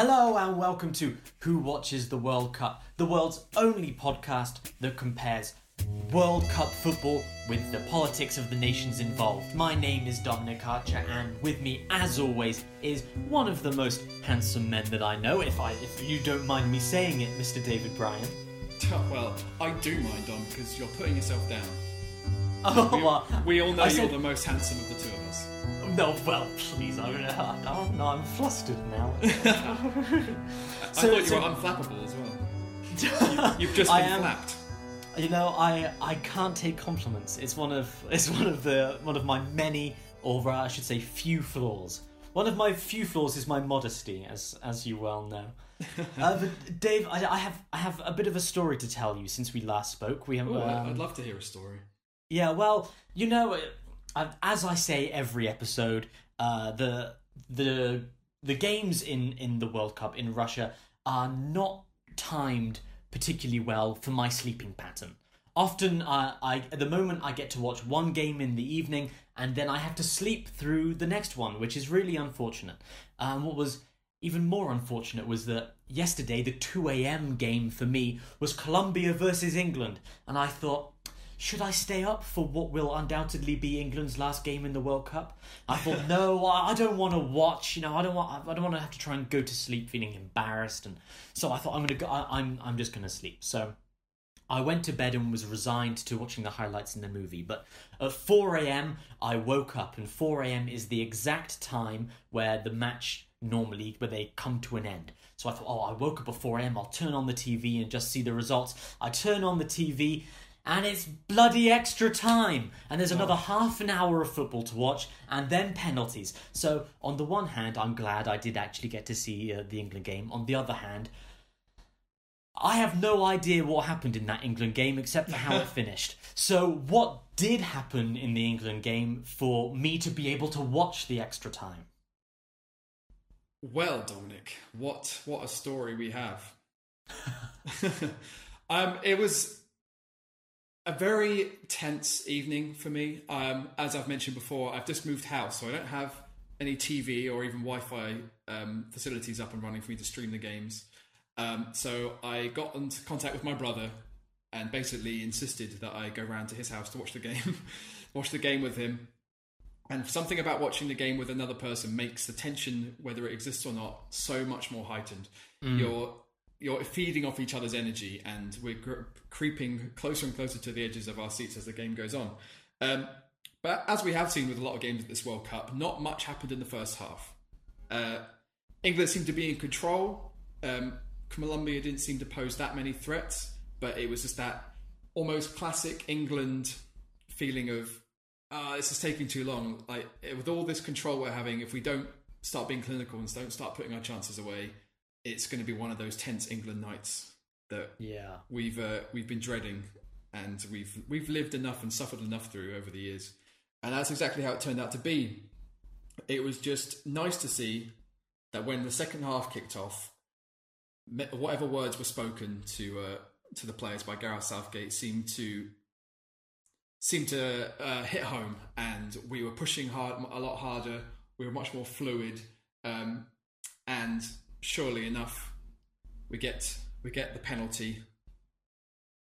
Hello and welcome to Who Watches the World Cup, the world's only podcast that compares World Cup football with the politics of the nations involved. My name is Dominic Archer, and with me, as always, is one of the most handsome men that I know. If I, if you don't mind me saying it, Mr. David Bryan. Well, I do mind, Dom, because you're putting yourself down. Oh, We, well, we all know I you're said- the most handsome of the two of us. No, well, please, I'm, oh, no, I'm flustered now. I thought you so- were unflappable as well. You've just I been am- flapped. You know, I I can't take compliments. It's one of it's one of the one of my many, or rather, I should say, few flaws. One of my few flaws is my modesty, as as you well know. uh, but Dave, I, I have I have a bit of a story to tell you since we last spoke. We have Oh, um, I'd love to hear a story. yeah, well, you know, as I say every episode, uh, the the the games in in the World Cup in Russia are not timed particularly well for my sleeping pattern. Often, uh, I at the moment I get to watch one game in the evening, and then I have to sleep through the next one, which is really unfortunate. Um, what was even more unfortunate was that yesterday the 2 a.m. game for me was Colombia versus England, and I thought, should I stay up for what will undoubtedly be England's last game in the World Cup? I thought, no, I don't want to watch. You know, I don't want. I don't want to have to try and go to sleep feeling embarrassed, and so I thought I'm gonna go. I, I'm I'm just gonna sleep. So. I went to bed and was resigned to watching the highlights in the movie. But at 4 a.m., I woke up, and 4 a.m. is the exact time where the match normally where they come to an end. So I thought, oh, I woke up at 4 a.m. I'll turn on the TV and just see the results. I turn on the TV, and it's bloody extra time, and there's another half an hour of football to watch, and then penalties. So on the one hand, I'm glad I did actually get to see uh, the England game. On the other hand, I have no idea what happened in that England game except for how it finished. So, what did happen in the England game for me to be able to watch the extra time? Well, Dominic, what what a story we have. um, it was a very tense evening for me. Um, as I've mentioned before, I've just moved house, so I don't have any TV or even Wi-Fi um, facilities up and running for me to stream the games. Um, so I got into contact with my brother and basically insisted that I go round to his house to watch the game, watch the game with him. And something about watching the game with another person makes the tension, whether it exists or not, so much more heightened. You're you're feeding off each other's energy, and we're creeping closer and closer to the edges of our seats as the game goes on. Um, but as we have seen with a lot of games at this World Cup, not much happened in the first half. Uh, England seemed to be in control. Um, Colombia didn't seem to pose that many threats, but it was just that almost classic England feeling of uh, this is taking too long. Like with all this control we're having, if we don't start being clinical and don't start putting our chances away, it's going to be one of those tense England nights that Yeah. we've uh, we've been dreading, and we've we've lived enough and suffered enough through over the years, and that's exactly how it turned out to be. It was just nice to see that when the second half kicked off, whatever words were spoken to uh, to the players by Gareth Southgate seemed to seemed to uh, hit home, and we were pushing hard a lot harder. We were much more fluid, um, and surely enough, we get we get the penalty.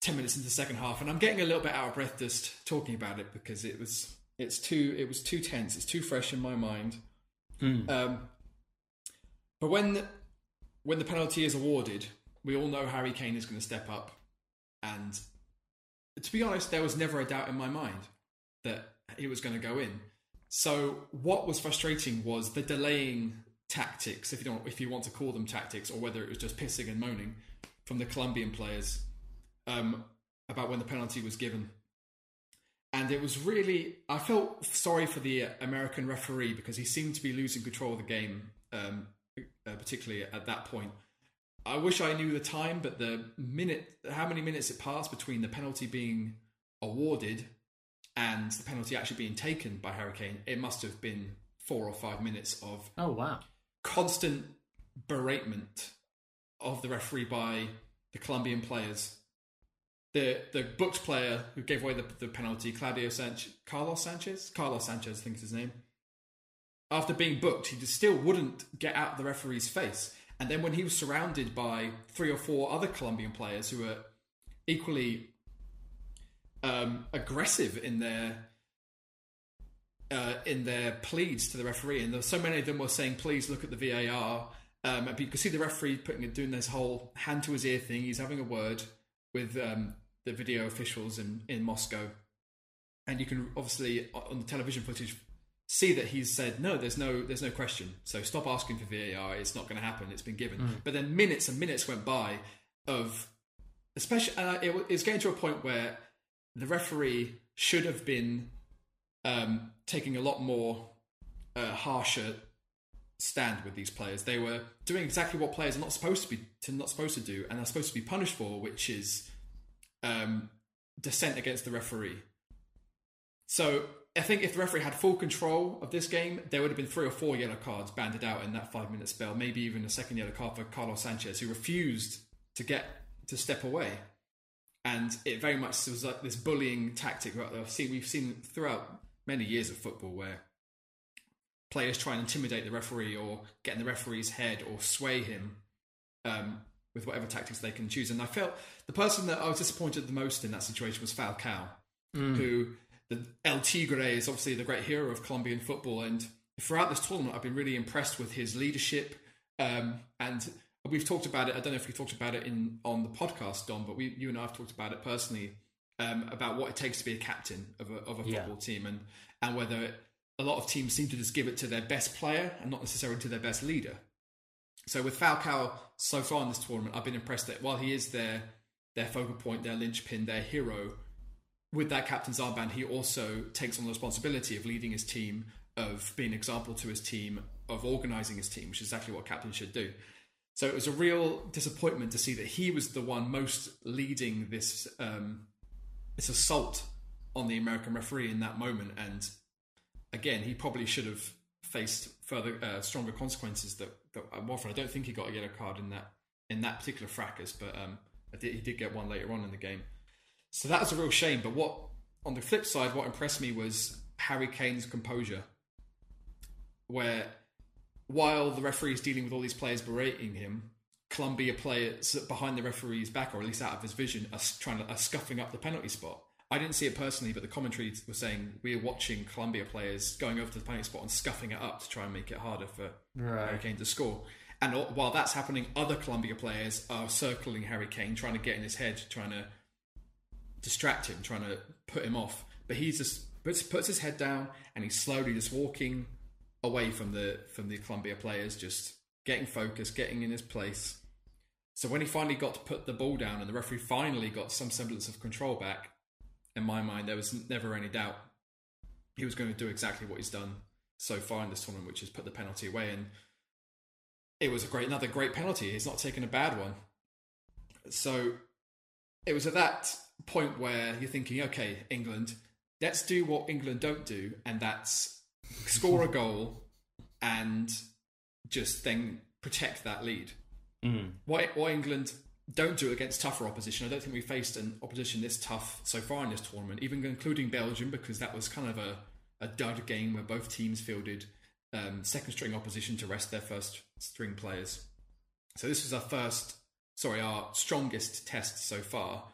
Ten minutes into the second half, and I'm getting a little bit out of breath just talking about it because it was it's too it was too tense. It's too fresh in my mind. Um, but when the, when the penalty is awarded, we all know Harry Kane is going to step up, and to be honest, there was never a doubt in my mind that it was going to go in. So what was frustrating was the delaying tactics, if you don't, if you want to call them tactics, or whether it was just pissing and moaning from the Colombian players um, about when the penalty was given. And it was really, I felt sorry for the American referee because he seemed to be losing control of the game, um, uh, particularly at that point. I wish I knew the time, but the minute, how many minutes it passed between the penalty being awarded and the penalty actually being taken by Harry Kane, it must have been four or five minutes of Oh wow. Constant beratement of the referee by the Colombian players. The the booked player who gave away the, the penalty, Claudio Sanchez, Carlos Sanchez, Carlos Sanchez, I think is his name. After being booked, he just still wouldn't get out the referee's face, And then when he was surrounded by three or four other Colombian players who were equally um, aggressive in their uh, in their pleads to the referee, and there were so many of them were saying, "Please look at the VAR." Um, but you could see the referee putting doing this whole hand to his ear thing. He's having a word with um, the video officials in, in Moscow, and you can obviously on the television footage see that he's said no there's no there's no question so stop asking for VAR it's not going to happen it's been given mm. but then minutes and minutes went by of especially uh, it, it's getting to a point where the referee should have been um, taking a lot more uh, harsher stand with these players. They were doing exactly what players are not supposed to be to not supposed to do and are supposed to be punished for which is um, dissent against the referee. So I think if the referee had full control of this game, there would have been three or four yellow cards banded out in that five minute spell, maybe even a second yellow card for Carlos Sanchez, who refused to get to step away. And it very much was like this bullying tactic that see, we've seen throughout many years of football where players try and intimidate the referee or get in the referee's head or sway him um, with whatever tactics they can choose. And I felt the person that I was disappointed the most in that situation was Falcao, mm. who the El Tigre is obviously the great hero of Colombian football, and throughout this tournament, I've been really impressed with his leadership. Um, and we've talked about it. I don't know if we talked about it in on the podcast, Dom, but we, you and I have talked about it personally um, about what it takes to be a captain of a, of a football yeah. team, and and whether a lot of teams seem to just give it to their best player and not necessarily to their best leader. So with Falcao so far in this tournament, I've been impressed that while he is their their focal point, their linchpin, their hero, with that captain's armband, he also takes on the responsibility of leading his team, of being an example to his team, of organising his team, which is exactly what captain should do. So it was a real disappointment to see that he was the one most leading this um, this assault on the American referee in that moment. And again, he probably should have faced further uh, stronger consequences. That, that I don't think he got a yellow card in that in that particular fracas, but um, did, he did get one later on in the game. So that was a real shame. But what, on the flip side, what impressed me was Harry Kane's composure, where while the referee is dealing with all these players berating him, Colombia players behind the referee's back, or at least out of his vision, are trying to are scuffing up the penalty spot. I didn't see it personally, but the commentary was saying we are watching Colombia players going over to the penalty spot and scuffing it up to try and make it harder for right. Harry Kane to score. And while that's happening, other Colombia players are circling Harry Kane, trying to get in his head, trying to distract him, trying to put him off. But he just puts, puts his head down and he's slowly just walking away from the from the Colombia players, just getting focused, getting in his place. So when he finally got to put the ball down and the referee finally got some semblance of control back, in my mind there was never any doubt he was going to do exactly what he's done so far in this tournament, which is put the penalty away. And it was a great another great penalty. He's not taken a bad one. So it was at that point where you're thinking, okay, England, let's do what England don't do, and that's score a goal and just then protect that lead. Mm. Why, why England don't do it against tougher opposition? I don't think we faced an opposition this tough so far in this tournament, even including Belgium, because that was kind of a, a dud game where both teams fielded um, second string opposition to rest their first string players. So this was our first, sorry, our strongest test so far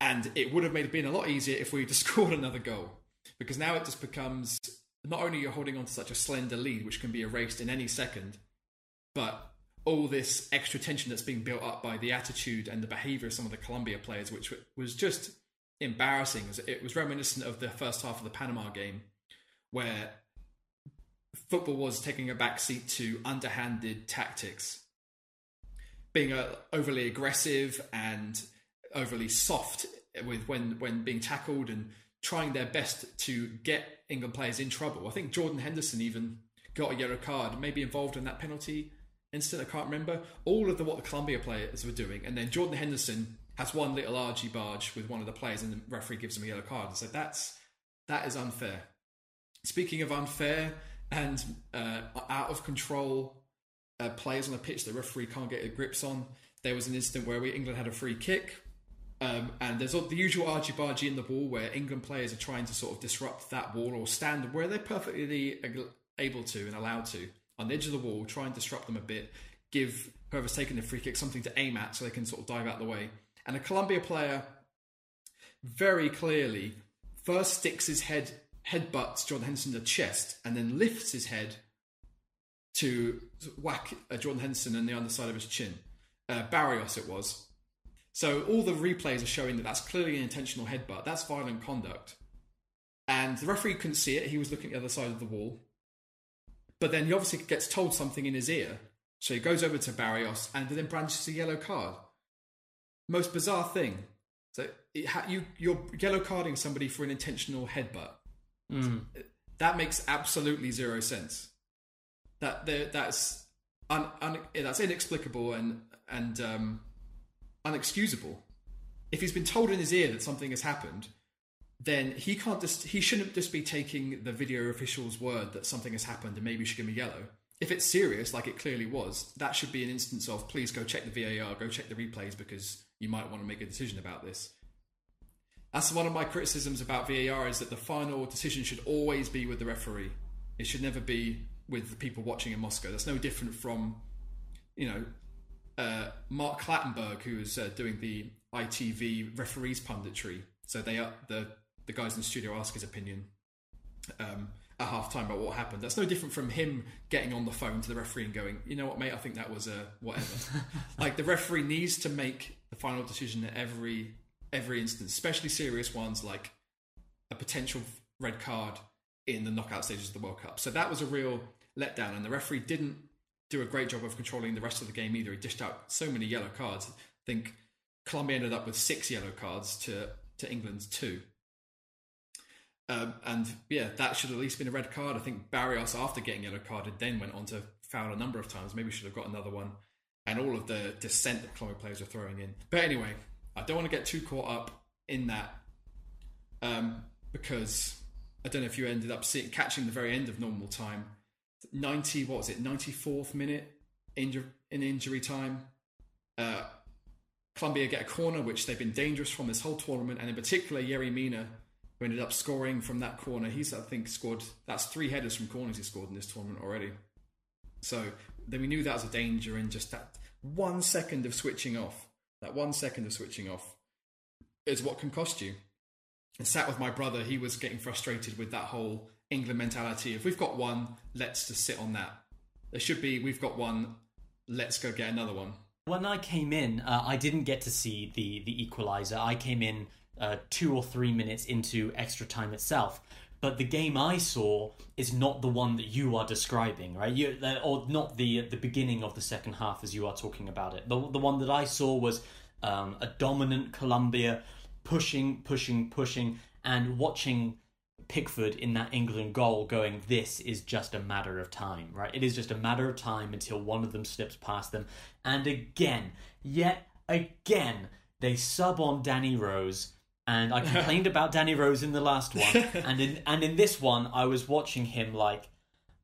and it would have made it been a lot easier if we just scored another goal. Because now it just becomes not only you're holding on to such a slender lead, which can be erased in any second, but all this extra tension that's being built up by the attitude and the behaviour of some of the Colombia players, which was just embarrassing. It was reminiscent of the first half of the Panama game, where football was taking a backseat to underhanded tactics, being overly aggressive and overly soft with when when being tackled and trying their best to get England players in trouble. I think Jordan Henderson even got a yellow card, maybe involved in that penalty incident. I can't remember all of the what the Colombia players were doing, and then Jordan Henderson has one little argy barge with one of the players, and the referee gives him a yellow card. So that's that is unfair. Speaking of unfair and uh, out of control uh, players on the pitch the referee can't get a grips on, there was an incident where we, England had a free kick um, and there's the usual argy bargy in the wall where England players are trying to sort of disrupt that wall or stand where they're perfectly able to and allowed to on the edge of the wall, try and disrupt them a bit, give whoever's taking the free kick something to aim at so they can sort of dive out of the way. And a Colombia player very clearly first sticks his head, headbutts Jordan Henderson in the chest, and then lifts his head to whack uh, Jordan Henderson on the underside of his chin. Uh, Barrios it was. So all the replays are showing that that's clearly an intentional headbutt. That's violent conduct. And the referee couldn't see it. He was looking at the other side of the wall. But then he obviously gets told something in his ear. So he goes over to Barrios and then brandishes a yellow card. Most bizarre thing. So it ha- you, you're yellow carding somebody for an intentional headbutt. Mm. That makes absolutely zero sense. That that's un, un, that's inexplicable and and um, unexcusable. If he's been told in his ear that something has happened, then he can't just he shouldn't just be taking the video official's word that something has happened and maybe should give him yellow. If it's serious, like it clearly was, that should be an instance of please go check the VAR, go check the replays because you might want to make a decision about this. That's one of my criticisms about VAR is that the final decision should always be with the referee. It should never be with the people watching in Moscow. That's no different from, you know, uh, Mark Clattenburg, who is uh, doing the ITV referees punditry. So they are the the guys in the studio ask his opinion um, at half time about what happened. That's no different from him getting on the phone to the referee and going, you know what, mate, I think that was a whatever. like the referee needs to make the final decision at every every instance, especially serious ones like a potential red card in the knockout stages of the World Cup. So that was a real letdown, and the referee didn't do a great job of controlling the rest of the game either. He dished out so many yellow cards. I think Colombia ended up with six yellow cards to to England's two. Um, and yeah, that should at least been a red card. I think Barrios, after getting yellow carded, then went on to foul a number of times. Maybe should have got another one. And all of the dissent that Colombia players were throwing in. But anyway, I don't want to get too caught up in that um, because I don't know if you ended up seeing, catching the very end of normal time. 90, what was it, 94th minute injur- in injury time. Uh, Colombia get a corner, which they've been dangerous from this whole tournament, and in particular, Yerry Mina, who ended up scoring from that corner. He's, I think, scored, that's three headers from corners he scored in this tournament already. So then we knew that was a danger, and just that one second of switching off, that one second of switching off, is what can cost you. And sat with my brother, he was getting frustrated with that whole England mentality. If we've got one, let's just sit on that. There should be, we've got one, let's go get another one. When I came in, uh, I didn't get to see the the equalizer. I came in uh, two or three minutes into extra time itself. But the game I saw is not the one that you are describing, right? You, or not the the beginning of the second half as you are talking about it. The the one that I saw was um, a dominant Colombia pushing, pushing, pushing, and watching Pickford in that England goal going, this is just a matter of time, right? It is just a matter of time until one of them slips past them. And again, yet again, they sub on Danny Rose. And I complained about Danny Rose in the last one. And in and in this one, I was watching him like,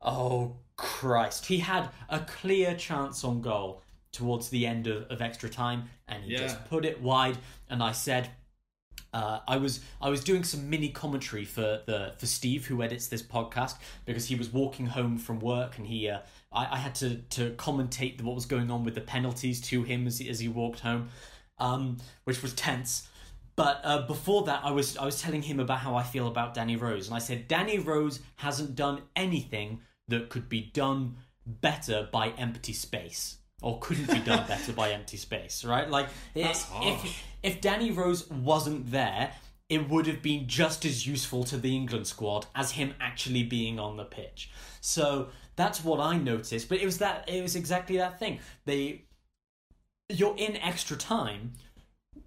oh Christ. He had a clear chance on goal towards the end of, of extra time and he Yeah. just put it wide. And I said, uh, I was I was doing some mini commentary for the for Steve who edits this podcast because he was walking home from work and he uh, I, I had to to commentate what was going on with the penalties to him as he, as he walked home, um, which was tense. But uh, before that, I was I was telling him about how I feel about Danny Rose, and I said Danny Rose hasn't done anything that could be done better by empty space, or couldn't be done better by empty space, right? Like if, if if Danny Rose wasn't there, it would have been just as useful to the England squad as him actually being on the pitch. So that's what I noticed. But it was that it was exactly that thing. They you're in extra time.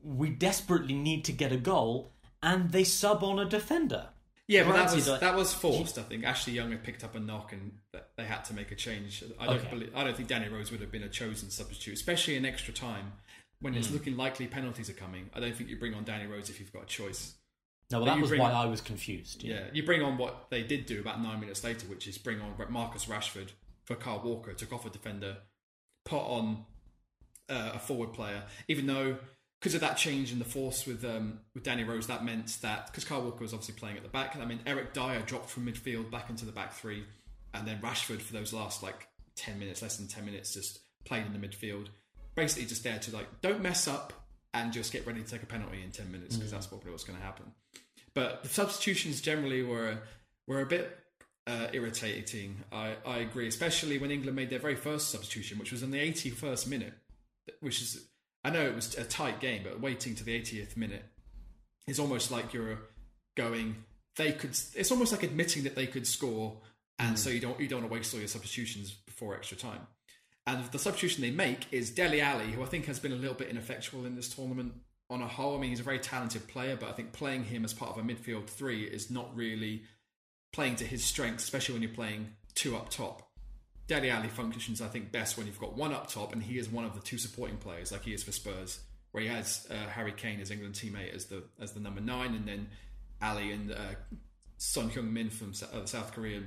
We desperately need to get a goal, and they sub on a defender. Yeah, but that was like- that was forced. I think Ashley Young had picked up a knock, and they had to make a change. I don't Okay. believe, I don't think Danny Rose would have been a chosen substitute, especially in extra time when Hmm. it's looking likely penalties are coming. I don't think you bring on Danny Rose if you've got a choice. No, well, But that was why I was confused. Yeah, you bring on what they did do about nine minutes later, which is bring on Marcus Rashford for Kyle Walker, took off a defender, put on uh, a forward player, even though because of that change in the force with um, with Danny Rose, that meant that because Kyle Walker was obviously playing at the back, that meant Eric Dier dropped from midfield back into the back three, and then Rashford for those last like ten minutes, less than ten minutes, just played in the midfield, basically just there to like don't mess up and just get ready to take a penalty in ten minutes because that's probably what's going to happen. But the substitutions generally were were a bit uh, irritating. I, I agree, especially when England made their very first substitution, which was in the 81st minute, which is I know it was a tight game, but waiting to the 80th minute is almost like you're going. They could. It's almost like admitting that they could score, and mm. so you don't you don't want to waste all your substitutions before extra time. And the substitution they make is Dele Alli, who I think has been a little bit ineffectual in this tournament on a whole. I mean, he's a very talented player, but I think playing him as part of a midfield three is not really playing to his strengths, especially when you're playing two up top. Dele Alli functions, I think, best when you've got one up top, and he is one of the two supporting players, like he is for Spurs, where he has uh, Harry Kane, his England teammate, as the as the number nine, and then Alli and uh, Son Heung Min from uh, South Korea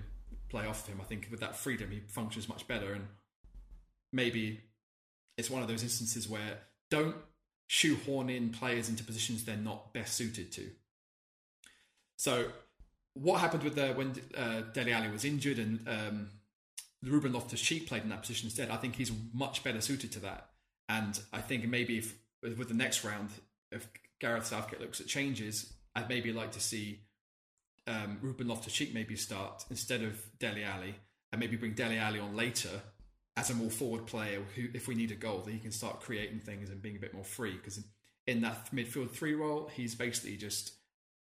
play off of him. I think with that freedom, he functions much better, and maybe it's one of those instances where don't shoehorn in players into positions they're not best suited to. So, what happened with the when uh, Dele Alli was injured and um, Ruben Loftus Cheek played in that position instead? I think he's much better suited to that, and I think maybe if with the next round, if Gareth Southgate looks at changes, I'd maybe like to see um, Ruben Loftus Cheek maybe start instead of Dele Alli, and maybe bring Dele Alli on later as a more forward player who, if we need a goal, that he can start creating things and being a bit more free. Because in that midfield three role, he's basically just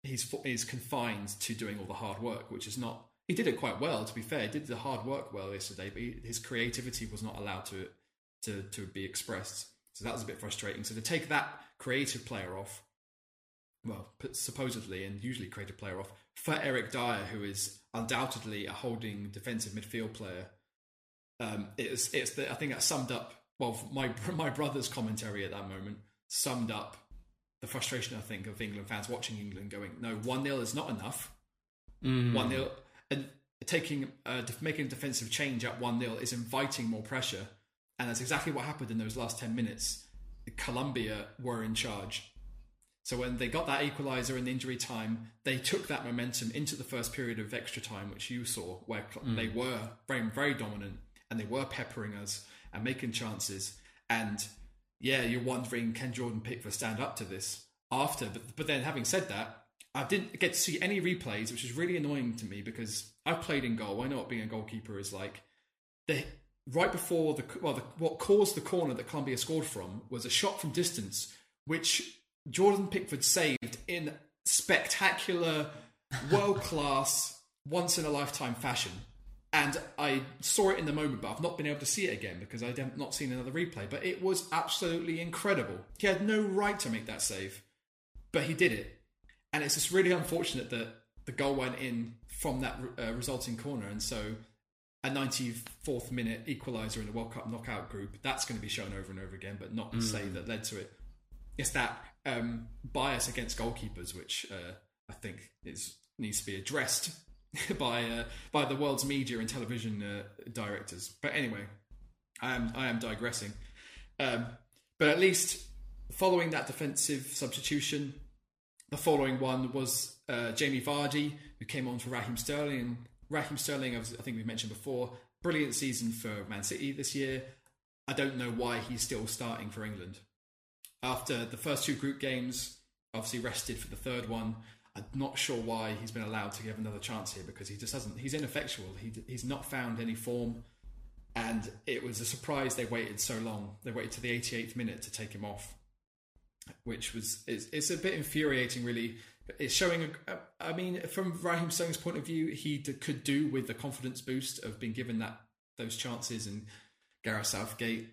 he's he's confined to doing all the hard work, which is not. He did it quite well, to be fair. He did the hard work well yesterday, but he, his creativity was not allowed to to to be expressed. So that was a bit frustrating. So to take that creative player off, well, supposedly and usually creative player off for Eric Dier, who is undoubtedly a holding defensive midfield player um, it's it's the, I think that summed up well my my brother's commentary at that moment summed up the frustration I think of England fans watching England going no one 0 is not enough Mm. one 0 and taking uh, making a defensive change at one 0 is inviting more pressure and that's exactly what happened in those last ten minutes. Colombia were in charge. So when they got that equaliser in injury time, they took that momentum into the first period of extra time, which you saw, where they were very, very dominant and they were peppering us and making chances. And yeah, you're wondering can Jordan Pickford stand up to this after? But but then having said that, I didn't get to see any replays, which is really annoying to me because I've played in goal. I know what being a goalkeeper is like. The right before the well, the, what caused the corner that Colombia scored from was a shot from distance, which Jordan Pickford saved in spectacular, world class, once in a lifetime fashion. And I saw it in the moment, but I've not been able to see it again because I've not seen another replay. But it was absolutely incredible. He had no right to make that save, but he did it. And it's just really unfortunate that the goal went in from that uh, resulting corner. And so a 94th minute equaliser in the World Cup knockout group, that's going to be shown over and over again, but not the save that led to it. It's that um, bias against goalkeepers, which uh, I think is needs to be addressed by uh, by the world's media and television uh, directors. But anyway, I am I am digressing. Um, but at least following that defensive substitution, the following one was uh, Jamie Vardy, who came on for Raheem Sterling. Raheem Sterling, I think we mentioned before, brilliant season for Man City this year. I don't know why he's still starting for England. After the first two group games, obviously rested for the third one. I'm not sure why he's been allowed to give another chance here because he just hasn't. He's ineffectual. He, he's not found any form, and it was a surprise they waited so long. They waited to the 88th minute to take him off, which was it's, it's a bit infuriating, really. It's showing. A, I mean, from Raheem Sterling's point of view, he d- could do with the confidence boost of being given that those chances and Gareth Southgate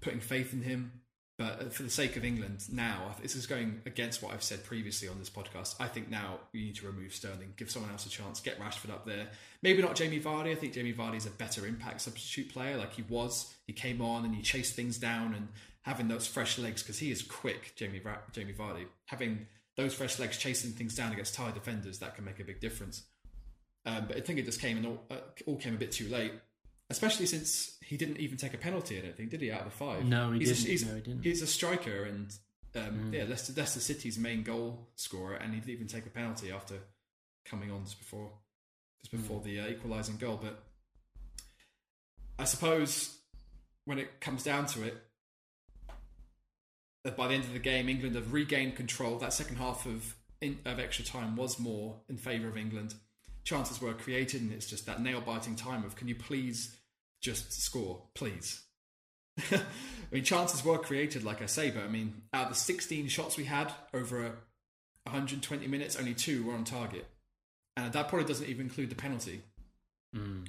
putting faith in him. But uh, for the sake of England, now this is going against what I've said previously on this podcast. I think now you need to remove Sterling, give someone else a chance, get Rashford up there. Maybe not Jamie Vardy. I think Jamie Vardy is a better impact substitute player, like he was. He came on and he chased things down and having those fresh legs because he is quick. Jamie Jamie Vardy having those fresh legs chasing things down against tired defenders that can make a big difference. Um, but I think it just came and all, uh, all came a bit too late especially since he didn't even take a penalty. I don't think did he out of the five? No, he he's didn't. A, he's, No, he didn't. he's a striker and um, yeah, Leicester, Leicester City's main goal scorer, and he didn't even take a penalty after coming on just before just before the uh, equalising goal. But I suppose when it comes down to it, by the end of the game, England have regained control. That second half of in, of extra time was more in favour of England. Chances were created, and it's just that nail biting time of can you please just score, please. I mean, chances were created, like I say, but I mean, out of the 16 shots we had over 120 minutes, only two were on target, and that probably doesn't even include the penalty. Mm.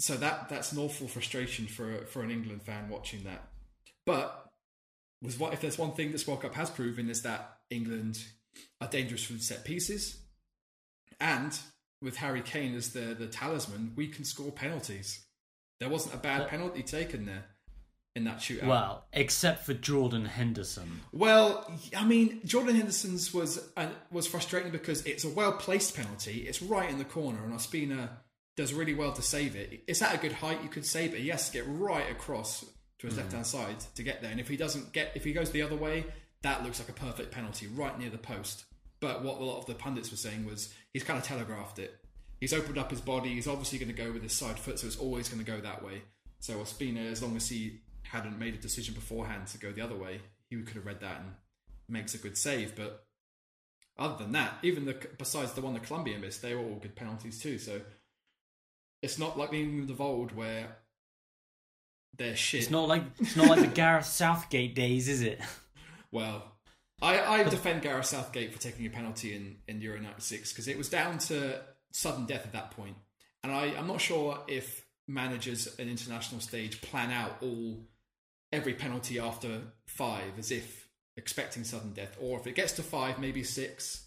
So that that's an awful frustration for for an England fan watching that. But was what if there's one thing this World Cup has proven is that England are dangerous from set pieces, and with Harry Kane as the the talisman, we can score penalties. There wasn't a bad penalty taken there in that shootout. Well, except for Jordan Henderson. Well, I mean, Jordan Henderson's was uh, was frustrating because it's a well placed penalty. It's right in the corner, and Ospina does really well to save it. It's at a good height. You could save it. He has to get right across to his left hand mm. side to get there. And if he doesn't get, if he goes the other way, that looks like a perfect penalty right near the post. But what a lot of the pundits were saying was he's kind of telegraphed it. He's opened up his body. He's obviously going to go with his side foot, so it's always going to go that way. So Ospina, as long as he hadn't made a decision beforehand to go the other way, he could have read that and makes a good save. But other than that, even the besides the one that Colombia missed, they were all good penalties too. So it's not like the England of old where they're shit. It's not like it's not like the Gareth Southgate days, is it? Well, I, I defend Gareth Southgate for taking a penalty in, in Euro 96 because it was down to sudden death at that point. And I, I'm not sure if managers at an international stage plan out all every penalty after five as if expecting sudden death, or if it gets to five, maybe six,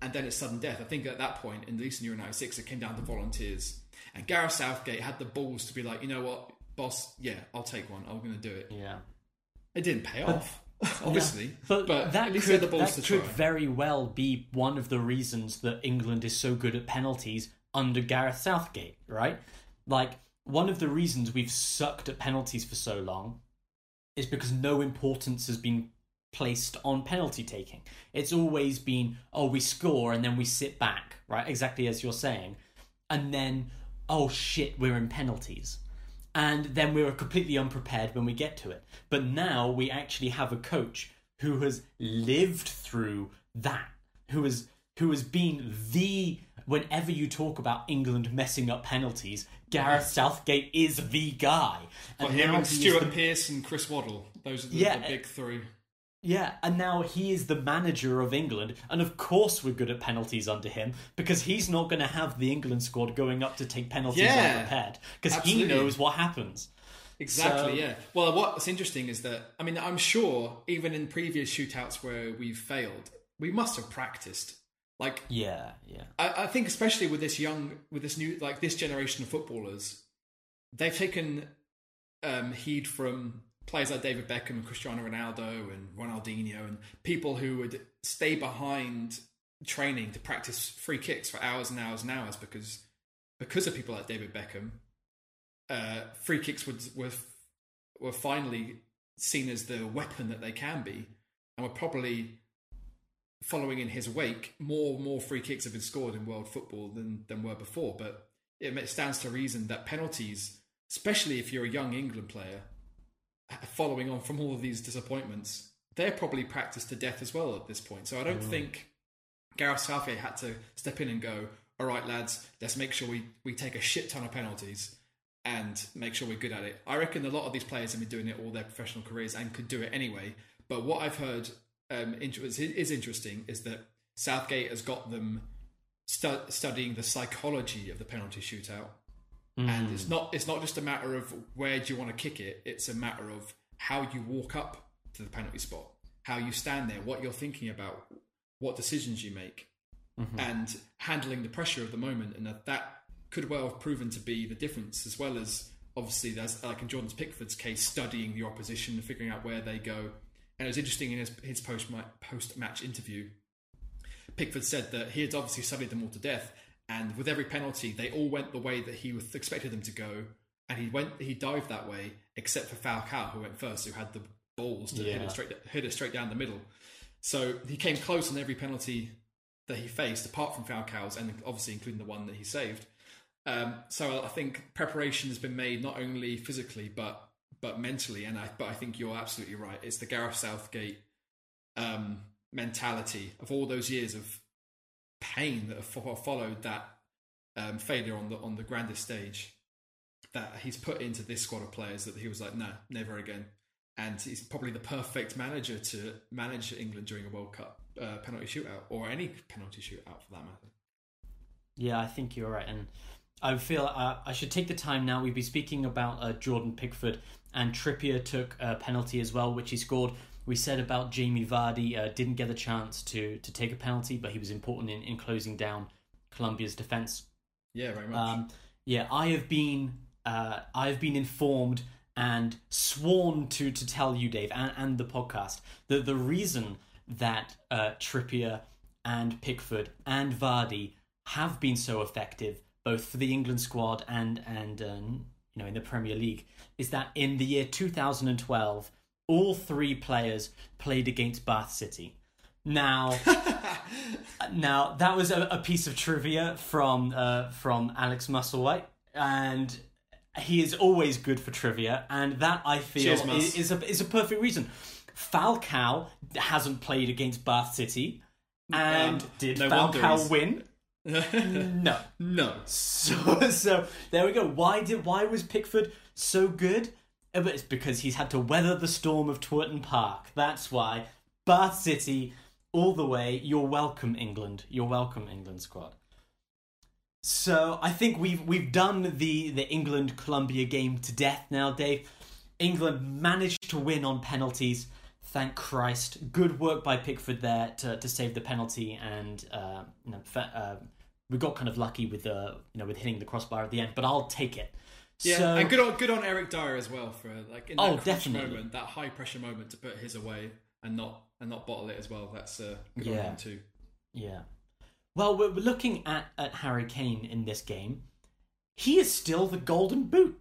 and then it's sudden death. I think at that point, in at least in Euro 96, it came down to volunteers. And Gareth Southgate had the balls to be like, you know what, boss, yeah, I'll take one. I'm going to do it. Yeah. It didn't pay off, obviously. But, but that could, that could very well be one of the reasons that England is so good at penalties under Gareth Southgate, right? Like, one of the reasons we've sucked at penalties for so long is because no importance has been placed on penalty taking. It's always been, oh, we score and then we sit back, right? Exactly as you're saying. And then, oh shit, we're in penalties. And then we're completely unprepared when we get to it. But now we actually have a coach who has lived through that, who has who has been the whenever you talk about England messing up penalties, Gareth Southgate is the guy. Got him now and he Stuart the- Pearce and Chris Waddle. Those are the, Yeah, the big three. Yeah, and now he is the manager of England, and of course we're good at penalties under him because he's not going to have the England squad going up to take penalties Yeah, unprepared because he knows what happens. Exactly, So- yeah. Well, what's interesting is that, I mean, I'm sure even in previous shootouts where we've failed, we must have practiced. Like, Yeah, yeah. I, I think especially with this young, with this new, like this generation of footballers, they've taken um, heed from players like David Beckham and Cristiano Ronaldo and Ronaldinho and people who would stay behind training to practice free kicks for hours and hours and hours because because of people like David Beckham, uh, free kicks would, were were finally seen as the weapon that they can be, and were probably following in his wake, more more free kicks have been scored in world football than than were before. But it stands to reason that penalties, especially if you're a young England player, following on from all of these disappointments, they're probably practiced to death as well at this point. So I don't think Gareth Southgate had to step in and go, "All right, lads, let's make sure we we take a shit ton of penalties." And make sure we're good at it. I reckon a lot of these players have been doing it all their professional careers and could do it anyway. But what I've heard um, is, is interesting is that Southgate has got them stu- studying the psychology of the penalty shootout, and mm. it's not it's not just a matter of where do you want to kick it. It's a matter of how you walk up to the penalty spot, how you stand there, what you're thinking about, what decisions you make, mm-hmm. and handling the pressure of the moment, and that that could well have proven to be the difference, as well as obviously there's like in Jordan Pickford's case, studying the opposition and figuring out where they go. And it was interesting in his, his post post match interview. Pickford said that he had obviously studied them all to death, and with every penalty, they all went the way that he was expected them to go, and he went he dived that way, except for Falcao, who went first, who had the balls to hit it straight hit it straight down the middle. So he came close on every penalty that he faced, apart from Falcao's, and obviously including the one that he saved. Um, so I think preparation has been made not only physically but but mentally, and I but I think you're absolutely right. It's the Gareth Southgate um, mentality of all those years of pain that followed that um, failure on the on the grandest stage that he's put into this squad of players that he was like, no, never again. And he's probably the perfect manager to manage England during a World Cup uh, penalty shootout or any penalty shootout for that matter. Yeah, I think you're right, and I feel uh, I should take the time now. We'd be speaking about uh, Jordan Pickford and Trippier took a penalty as well, which he scored. We said about Jamie Vardy uh, didn't get a chance to to take a penalty, but he was important in, in closing down Colombia's defense. Yeah, very much. Um, yeah, I have been uh, I have been informed and sworn to to tell you, Dave, and, and the podcast that the reason that uh, Trippier and Pickford and Vardy have been so effective, both for the England squad and and um, you know in the Premier League, is that in the year 2012, all three players played against Bath City. Now, now that was a, a, piece of trivia from uh, from Alex Musselwhite, and he is always good for trivia, and that I feel Cheers, is, is a is a perfect reason. Falcao hasn't played against Bath City, and Um, did no Falcao win? No. no. So, so there we go. Why did why was Pickford so good? Uh, but It's because he's had to weather the storm of Twerton Park. That's why. Bath City, all the way. You're welcome, England. You're welcome, England squad. So I think we've we've done the the England Colombia game to death now, Dave. England managed to win on penalties. Thank Christ. Good work by Pickford there to, to save the penalty, and uh, you know, uh, we got kind of lucky with the you know with hitting the crossbar at the end. But I'll take it. Yeah, so, and good on good on Eric Dier as well for like in that Oh, definitely. moment, that high pressure moment to put his away and not and not bottle it as well. That's uh, good on him too. Yeah. Well, we're we're looking at, at Harry Kane in this game. He is still the golden boot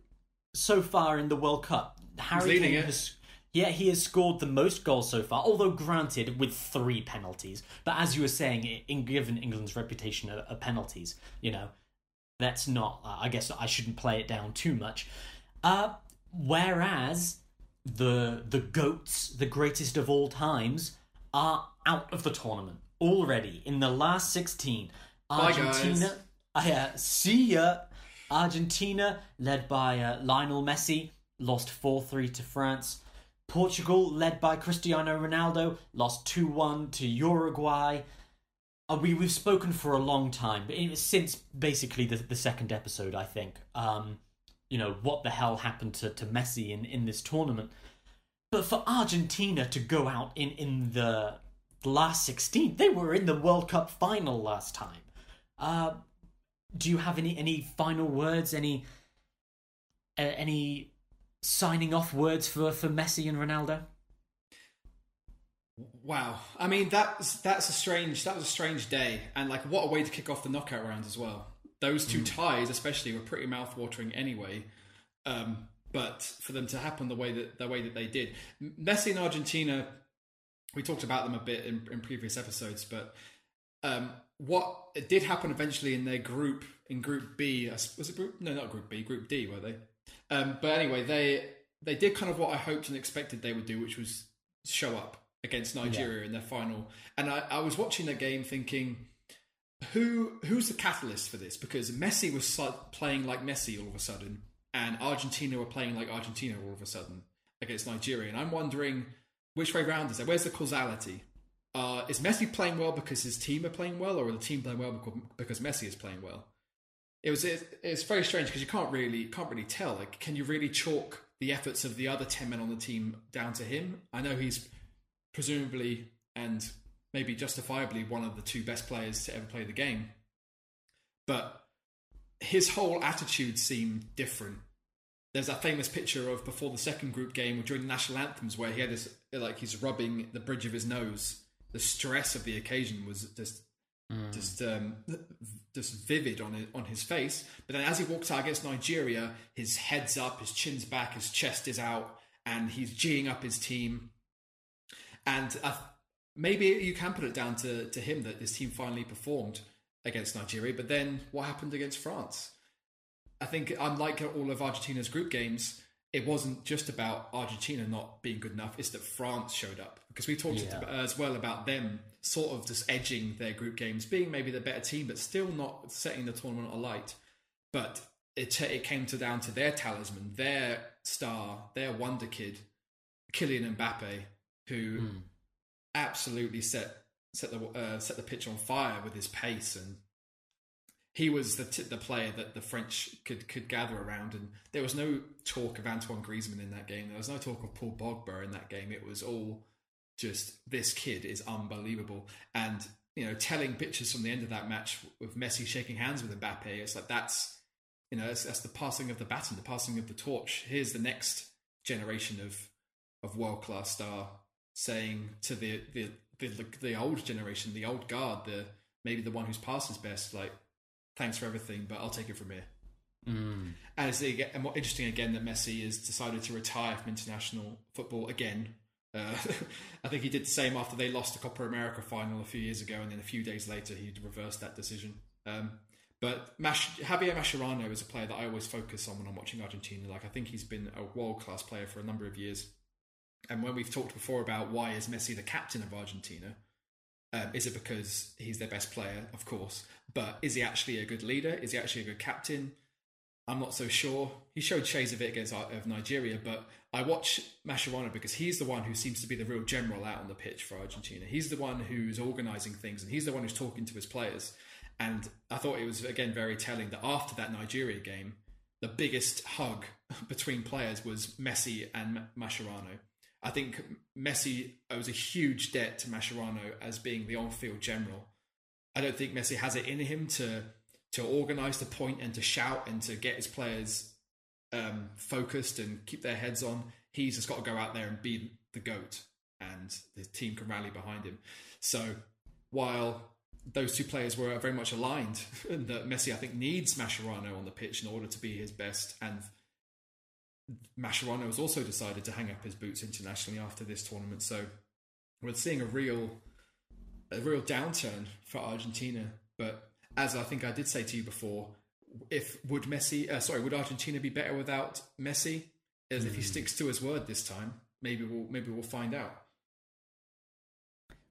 so far in the World Cup. Harry leading Kane it. has yeah, he has scored the most goals so far, although granted with three penalties. But as you were saying, in given England's reputation of penalties, you know, that's not. Uh, I guess I shouldn't play it down too much. Uh, whereas the the goats, the greatest of all times, are out of the tournament already in the last sixteen. Bye, Argentina, guys. uh, see ya. Argentina, led by uh, Lionel Messi, lost four three to France. Portugal, led by Cristiano Ronaldo, lost two one to Uruguay. Uh, we we've spoken for a long time, but since basically the the second episode, I think. Um, you know what the hell happened to, to Messi in, in this tournament? But for Argentina to go out in in the last sixteen, they were in the World Cup final last time. Uh, do you have any any final words? Any uh, any signing off words for for Messi and Ronaldo? Wow, I mean that's that's a strange that was a strange day, and like what a way to kick off the knockout round as well. Those two ties, especially, were pretty mouth-watering anyway. Um, but for them to happen the way that the way that they did, Messi and Argentina, we talked about them a bit in, in previous episodes, but um, what did happen eventually in their group in Group B was it Group? No, not Group B, Group D, were they? Um, but anyway, they they did kind of what I hoped and expected they would do, which was show up against Nigeria in their final. And I, I was watching the game thinking, who who's the catalyst for this? Because Messi was playing like Messi all of a sudden, and Argentina were playing like Argentina all of a sudden against Nigeria. And I'm wondering which way round is there? Where's the causality? Uh, is Messi playing well because his team are playing well, or are the team playing well because, because Messi is playing well? It was it, it's very strange because you can't really can't really tell. Like, can you really chalk the efforts of the other ten men on the team down to him? I know he's presumably and maybe justifiably one of the two best players to ever play the game, but his whole attitude seemed different. There's that famous picture of before the second group game during the national anthems where he had this like he's rubbing the bridge of his nose. The stress of the occasion was just just um, just vivid on it, on his face. But then as he walks out against Nigeria, his head's up, his chin's back, his chest is out, and he's geeing up his team. And maybe you can put it down to, to him that this team finally performed against Nigeria. But then what happened against France? I think, unlike all of Argentina's group games, it wasn't just about Argentina not being good enough; it's that France showed up because we talked Yeah. as well about them sort of just edging their group games, being maybe the better team, but still not setting the tournament alight. But it it came to down to their talisman, their star, their wonder kid, Kylian Mbappe, who Hmm. absolutely set set the uh, set the pitch on fire with his pace and he was the t- the player that the French could could gather around and there was no talk of Antoine Griezmann in that game. There was no talk of Paul Pogba in that game. It was all just this kid is unbelievable. And you know telling pictures from the end of that match with Messi shaking hands with Mbappe it's like that's you know that's, that's the passing of the baton the passing of the torch. Here's the next generation of of world class star saying to the, the the the old generation, the old guard, the maybe the one who's passed his best, like thanks for everything, but I'll take it from here. Mm. And it's and more interesting again that Messi has decided to retire from international football again. Uh, I think he did the same after they lost the Copa America final a few years ago, and then a few days later he reversed that decision. Um, but Mash- Javier Mascherano is a player that I always focus on when I'm watching Argentina. Like I think he's been a world class player for a number of years. And when we've talked before about why is Messi the captain of Argentina, um, is it because he's their best player? Of course, but is he actually a good leader? Is he actually a good captain? I'm not so sure. He showed shades of it against uh, of Nigeria, but I watch Mascherano because he's the one who seems to be the real general out on the pitch for Argentina. He's the one who's organising things, and he's the one who's talking to his players. And I thought it was again very telling that after that Nigeria game, the biggest hug between players was Messi and Mascherano. I think Messi owes a huge debt to Mascherano as being the on-field general. I don't think Messi has it in him to to organise, to point, and to shout, and to get his players um, focused and keep their heads on. He's just got to go out there and be the goat, and the team can rally behind him. So while those two players were very much aligned, and that Messi I think needs Mascherano on the pitch in order to be his best, and Mascherano has also decided to hang up his boots internationally after this tournament. So we're seeing a real, a real downturn for Argentina. But as I think I did say to you before, if would Messi, uh, sorry, would Argentina be better without Messi? As if he sticks to his word this time, maybe we'll maybe we'll find out.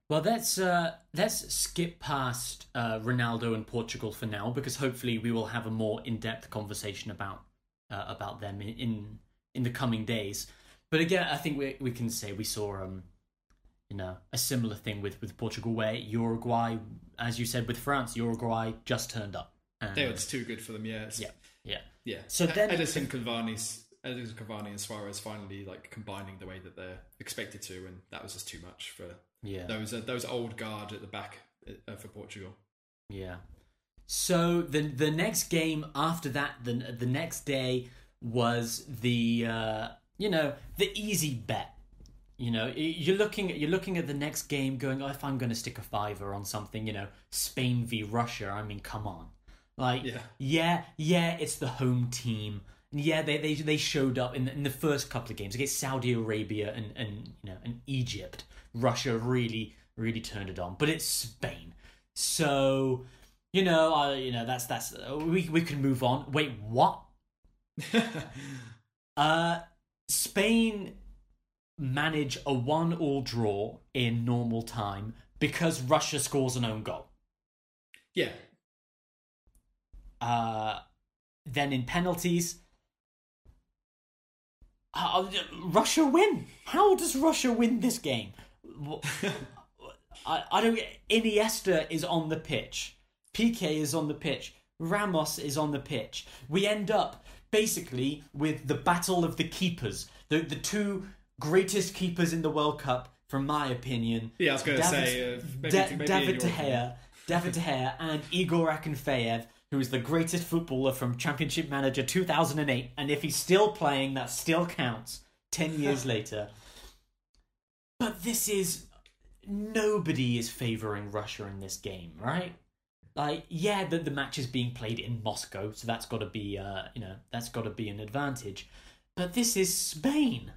Well, let's uh, let's skip past uh, Ronaldo and Portugal for now, because hopefully we will have a more in-depth conversation about uh, about them in, in in the coming days. But again, I think we we can say we saw um, you know, a similar thing with with Portugal, where Uruguay, as you said with France, Uruguay just turned up. And, They were too good for them. Yeah, it's- yeah, yeah. yeah. So then- Edinson Cavani's Edinson Cavani and Suarez finally like combining the way that they're expected to, and that was just too much for Yeah. those uh, those old guard at the back uh, for Portugal. Yeah. So the the next game after that, the the next day was the uh, you know the easy bet. You know, you're looking at you're looking at the next game, going, oh, if I'm going to stick a fiver on something, you know, Spain v Russia. I mean, come on, like, Yeah. yeah, yeah, it's the home team. And yeah, they, they they showed up in the, in the first couple of games against Saudi Arabia and, and you know and Egypt. Russia really really turned it on, but it's Spain, so you know uh, you know that's that's we we can move on. Wait, what? Uh, Spain manage a one-all draw in normal time because Russia scores an own goal. Yeah, Uh, then in penalties, uh, Russia win. How does Russia win this game? I, I don't get. Iniesta is on the pitch. Piqué is on the pitch. Ramos is on the pitch. We end up basically with the battle of the keepers. The the two greatest keepers in the World Cup, from my opinion. yeah. I was going to say uh, maybe, Da- maybe David De. Gea, David De Gea, and Igor Akinfeev, who is the greatest footballer from Championship Manager 2008, and if he's still playing, that still counts. Ten years later, but this is nobody is favoring Russia in this game, right? Like, yeah, the the match is being played in Moscow, so that's got to be, uh, you know, that's got to be an advantage. But this is Spain.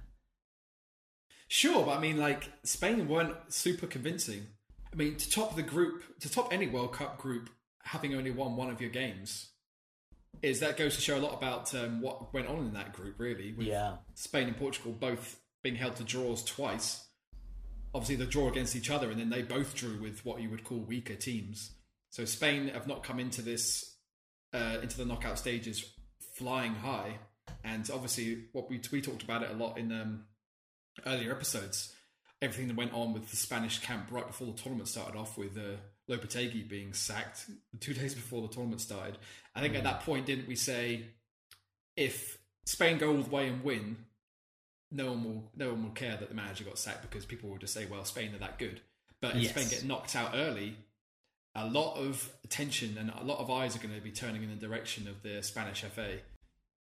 Sure, but I mean, like Spain weren't super convincing. I mean, to top the group, to top any World Cup group, having only won one of your games, is that goes to show a lot about um, what went on in that group, really. With Yeah. Spain and Portugal both being held to draws twice. Obviously, the draw against each other, and then they both drew with what you would call weaker teams. So Spain have not come into this uh, into the knockout stages flying high, and obviously, what we we talked about it a lot in um, earlier episodes. Everything that went on with the Spanish camp right before the tournament started off with uh, Lopetegui being sacked two days before the tournament started. I think at that point, didn't we say if Spain go all the way and win, no one will no one will care that the manager got sacked because people will just say, well, Spain are that good. But if Yes. Spain get knocked out early, a lot of attention and a lot of eyes are going to be turning in the direction of the Spanish FA.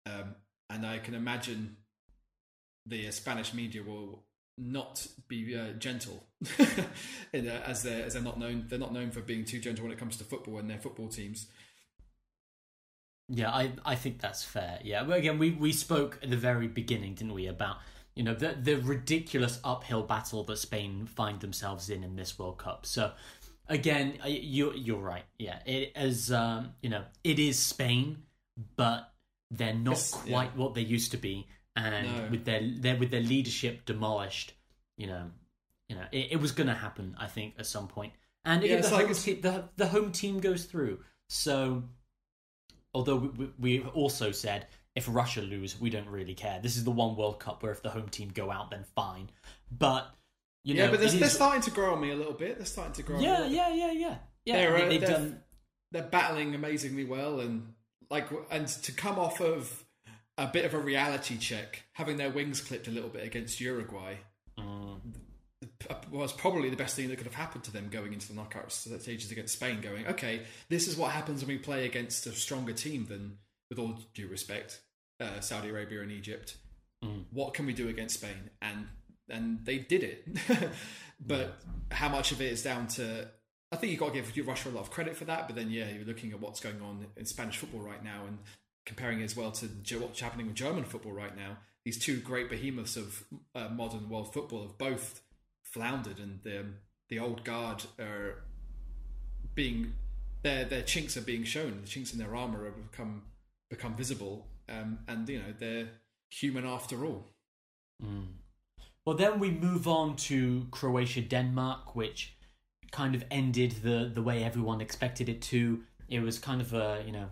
Um, and I can imagine the Spanish media will not be uh, gentle, in, uh, as they're as they're not known they're not known for being too gentle when it comes to football and their football teams. Yeah, I I think that's fair. Yeah, well, again, we we spoke at the very beginning, didn't we, about you know the the ridiculous uphill battle that Spain find themselves in in this World Cup. So again, you you're right. Yeah, it as um, you know, it is Spain, but they're not Yes, quite what they used to be, and No. with their their with their leadership demolished, you know, you know, it, it was going to happen. I think at some point, and Yeah, again, it's the, like home te- the the home team goes through. So although we, we, we've also said if Russia lose, we don't really care. This is the one World Cup where if the home team go out, then fine. But you know, yeah, but they're, they're is- starting to grow on me a little bit. They're starting to grow. on me yeah, yeah, yeah, yeah, yeah. They're, they, uh, they've they're- done. they're battling amazingly well and like and to come off of a bit of a reality check having their wings clipped a little bit against uruguay Mm, was probably the best thing that could have happened to them going into the knockout stages against spain going okay this is what happens when we play against a stronger team than with all due respect uh, saudi arabia and egypt Mm. what can we do against spain and and they did it but how much of it is down to I think you've got to give Russia a lot of credit for that, but then yeah, you're looking at what's going on in Spanish football right now and comparing it as well to what's happening with German football right now. These two great behemoths of uh, modern world football have both floundered, and the the old guard are being their their chinks are being shown. The chinks in their armor have become become visible, um, and you know they're human after all. mm. Well, then we move on to Croatia Denmark, which kind of ended the the way everyone expected it to. It was kind of a you know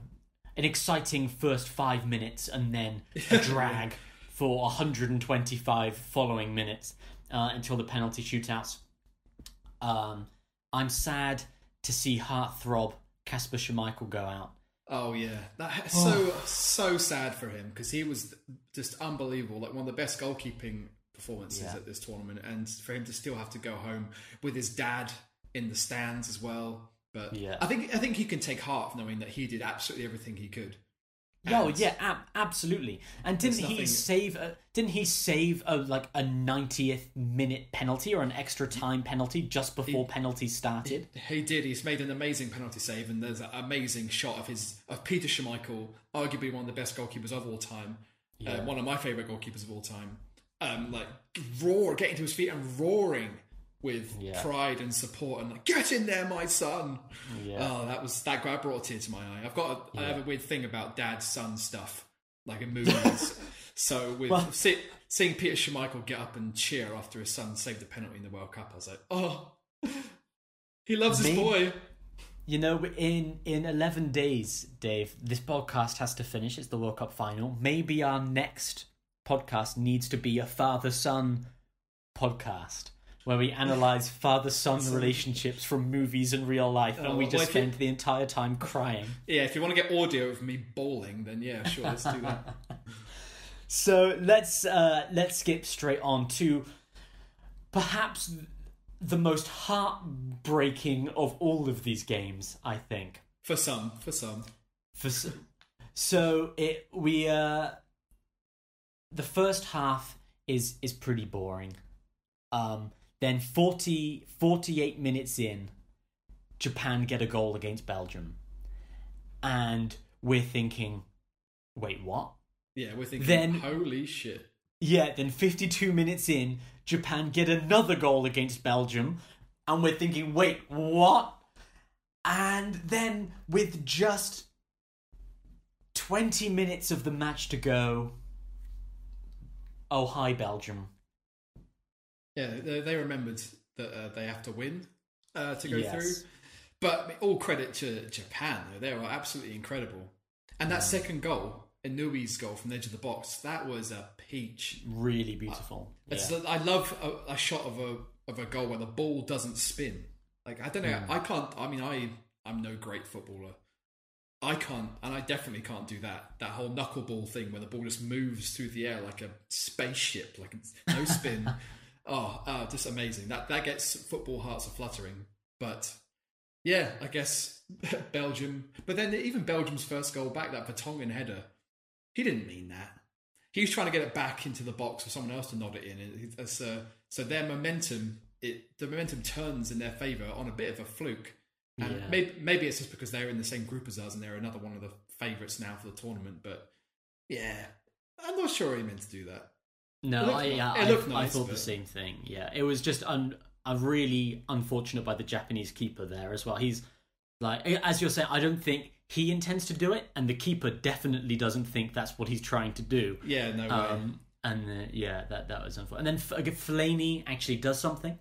an exciting first five minutes, and then a drag for 125 following minutes uh, until the penalty shootouts. Um, I'm sad to see heartthrob Kasper Schmeichel go out. Oh yeah, that so so sad for him because he was just unbelievable, like one of the best goalkeeping performances Yeah. at this tournament, and for him to still have to go home with his dad in the stands as well. But Yeah. I think I think he can take heart knowing that he did absolutely everything he could. Oh And- yeah, ab- absolutely. And didn't There's he save? A, didn't he save a like a 90th minute penalty or an extra time penalty just before penalties started? He did. He's made an amazing penalty save, and there's an amazing shot of his of Peter Schmeichel, arguably one of the best goalkeepers of all time, uh, one of my favorite goalkeepers of all time. Um, like roar, getting to his feet and roaring with Yeah. pride and support, and like, get in there, my son. Yeah. Oh, that was that guy brought a tear to my eye. I've got a, I have a weird thing about dad son stuff, like in movies. so with Well- see, seeing Peter Schmeichel get up and cheer after his son saved the penalty in the World Cup, I was like, oh, he loves his boy. You know, in in 11 days, Dave, this podcast has to finish. It's the World Cup final. Maybe our next podcast needs to be a father son podcast. Where we analyze father son relationships from movies and real life, and Oh, we well, just you- spend the entire time crying. Yeah, if you want to get audio of me bowling, then yeah, sure, let's do that. So let's uh, let's skip straight on to perhaps the most heartbreaking of all of these games. I think. For some, for some. For s- so it we uh the first half is is pretty boring. Um, then 40, 48 minutes in, Japan get a goal against Belgium, and we're thinking, wait, what? Yeah, we're thinking, Then- holy shit. Yeah, then 52 minutes in, Japan get another goal against Belgium, and we're thinking, wait, what? And then with just 20 minutes of the match to go. Oh, hi, Belgium. Yeah, they, they remembered that uh, they have to win uh, to go Yes. through. But all credit to Japan. though. They were absolutely incredible. And that second goal, Inui's goal from the edge of the box, that was a peach. Really beautiful. It's, Yeah. I love a, a shot of a of a goal where the ball doesn't spin. Like I don't know, Hmm. I can't. I mean, I I'm no great footballer. I can't, and I definitely can't do that. That whole knuckleball thing where the ball just moves through the air like a spaceship, like no spin. oh, oh, just amazing. That that gets football hearts a fluttering. But yeah, I guess Belgium. But then even Belgium's first goal back, that Vertonghen header, he didn't mean that. He was trying to get it back into the box for someone else to nod it in. Uh, so their momentum, it the momentum turns in their favour on a bit of a fluke. And Yeah. maybe, maybe it's just because they're in the same group as us and they're another one of the favourites now for the tournament. But yeah, I'm not sure he meant to do that. No, looked I, yeah, it I, looked I nice, thought the same thing. Yeah, it was just un, a really unfortunate by the Japanese keeper there as well. He's like, as you're saying, I don't think he intends to do it, and the keeper definitely doesn't think that's what he's trying to do. Yeah, no way. Um, and uh, yeah, that that was unfortunate. And then F- Fellaini actually does something.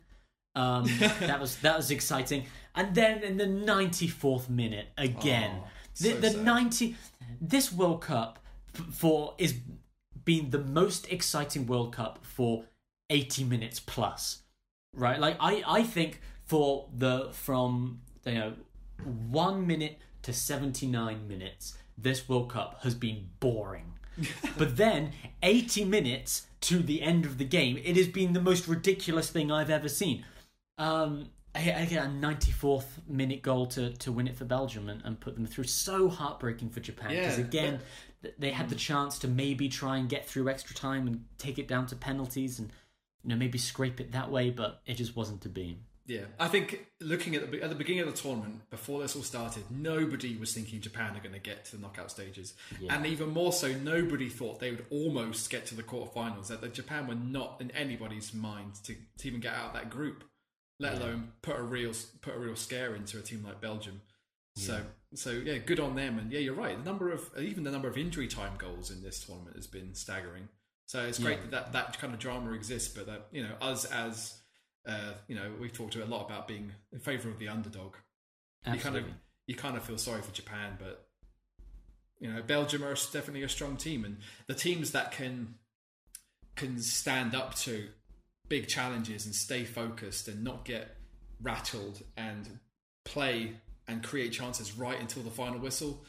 Um, that was that was exciting. And then in the 94th minute again, Oh, the, so the 90 this World Cup for is been the most exciting World Cup for 80 minutes plus. Right? Like I I think for the from you know 1 minute to 79 minutes this World Cup has been boring. but then 80 minutes to the end of the game, it has been the most ridiculous thing I've ever seen. Um, get a 94th minute goal to, to win it for Belgium and, and put them through. So heartbreaking for Japan because Yeah, again, th they had the chance to maybe try and get through extra time and take it down to penalties and you know maybe scrape it that way, but it just wasn't to be. Yeah, I think looking at the at the beginning of the tournament before this all started, nobody was thinking Japan are going to get to the knockout stages, Yeah. and even more so, nobody thought they would almost get to the quarterfinals. That Japan were not in anybody's mind to, to even get out of that group, let Yeah. alone put a real put a real scare into a team like Belgium. So so yeah, good on them. And yeah, you're right. The number of even the number of injury time goals in this tournament has been staggering. So it's great Yeah. that, that that kind of drama exists, but that you know us as uh, you know we've talked a lot about being in favour of the underdog. You kind of you kind of feel sorry for Japan, but you know Belgium are definitely a strong team, and the teams that can can stand up to big challenges and stay focused and not get rattled and play and create chances right until the final whistle.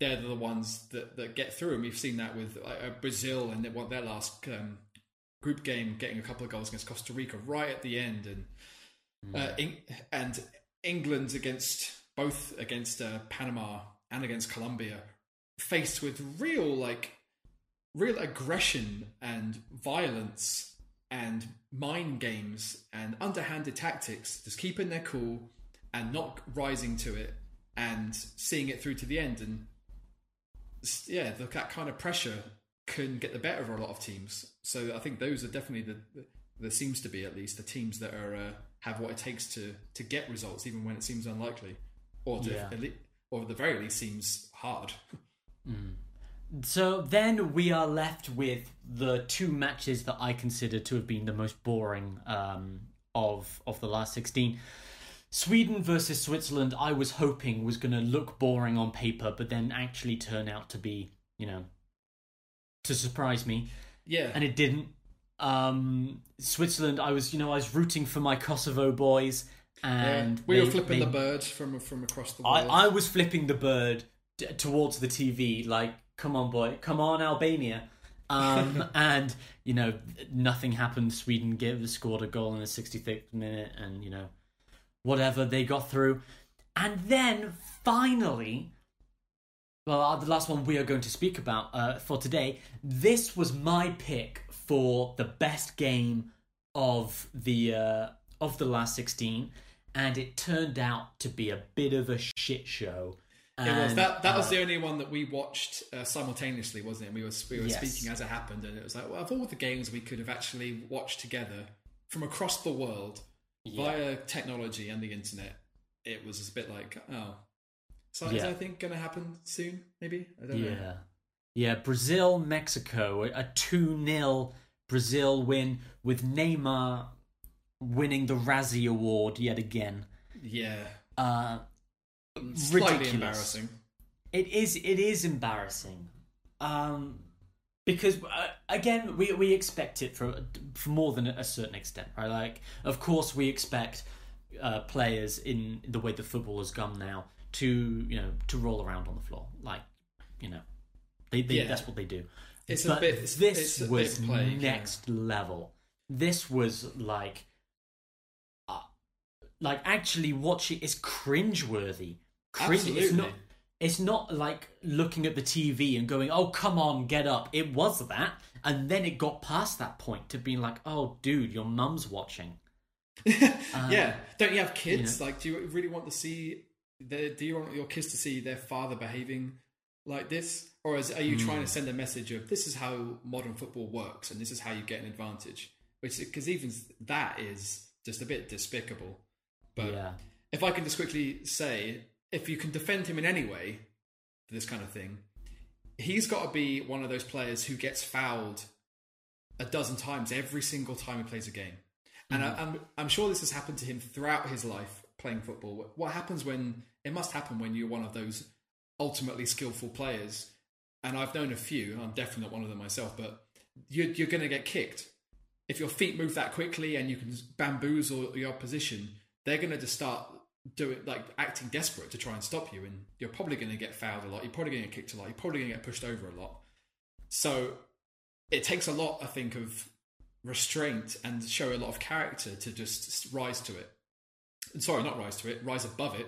They're the ones that, that get through, and we've seen that with uh, Brazil and what their last um, group game, getting a couple of goals against Costa Rica right at the end, and uh, Eng- and England against both against uh, Panama and against Colombia, faced with real like real aggression and violence and mind games and underhanded tactics, just keeping their cool and not rising to it and seeing it through to the end. And yeah, the, that kind of pressure can get the better of a lot of teams. So I think those are definitely the, there seems to be at least the teams that are uh, have what it takes to to get results, even when it seems unlikely, or to, Yeah. at le- or at the very least seems hard. So then we are left with the two matches that I consider to have been the most boring um, of of the last sixteen. Sweden versus Switzerland, I was hoping was going to look boring on paper, but then actually turn out to be, you know, to surprise me, Yeah, and it didn't. Um, Switzerland, I was, you know, I was rooting for my Kosovo boys, and we were flipping they- the bird from from across the I, world. I was flipping the bird towards the TV, like, come on, boy, come on, Albania. Um, and, you know, nothing happened. Sweden gave, scored a goal in the 65th minute, and, you know, whatever, they got through. And then finally, well, uh, the last one we are going to speak about uh, for today, this was my pick for the best game of the uh, of the last 16 and it turned out to be a bit of a shit show It was that. That was uh, the only one that we watched uh, simultaneously, wasn't it? We were we were Yes. speaking as it happened, and it was like, well, of all the games we could have actually watched together from across the world Yeah. via technology and the internet, it was a bit like, oh, So is Yeah. I think going to happen soon. Maybe I don't know. Yeah. Yeah, Brazil, Mexico, a 2 0 Brazil win with Neymar winning the Razzie Award yet again. Yeah, Uh, slightly Ridiculous. embarrassing. it is it is embarrassing. Um, because uh, again, we we expect it for for more than a certain extent, right? Like, of course, we expect uh, players in the way the football has gone now to you know to roll around on the floor, like you know, they, they Yeah. that's what they do. It's a bit- this it's a bit was plague, yeah. next level. This was like, uh, like actually watching is cringeworthy. Cringe. It's not. It's not like looking at the TV and going, "Oh, come on, get up." It was that, and then it got past that point to being like, "Oh, dude, your mum's watching." yeah, don't you have kids? you Like, do you really want to see? The, do you want your kids to see their father behaving like this, or is, are you trying Hmm. to send a message of this is how modern football works and this is how you get an advantage? Which, because even that is just a bit despicable. But yeah, if I can just quickly say, if you can defend him in any way for this kind of thing, he's got to be one of those players who gets fouled a dozen times every single time he plays a game. And I, mm-hmm. I'm, I'm sure this has happened to him throughout his life playing football. What happens when it must happen when you're one of those ultimately skillful players? And I've known a few, I'm definitely not one of them myself, but you're, you're going to get kicked. If your feet move that quickly and you can bamboozle your opposition, they're going to just start doing like acting desperate to try and stop you, and you're probably going to get fouled a lot. You're probably going to get kicked a lot. You're probably going to get pushed over a lot. So it takes a lot, I think, of restraint and show a lot of character to just rise to it. Sorry, not rise to it, rise above it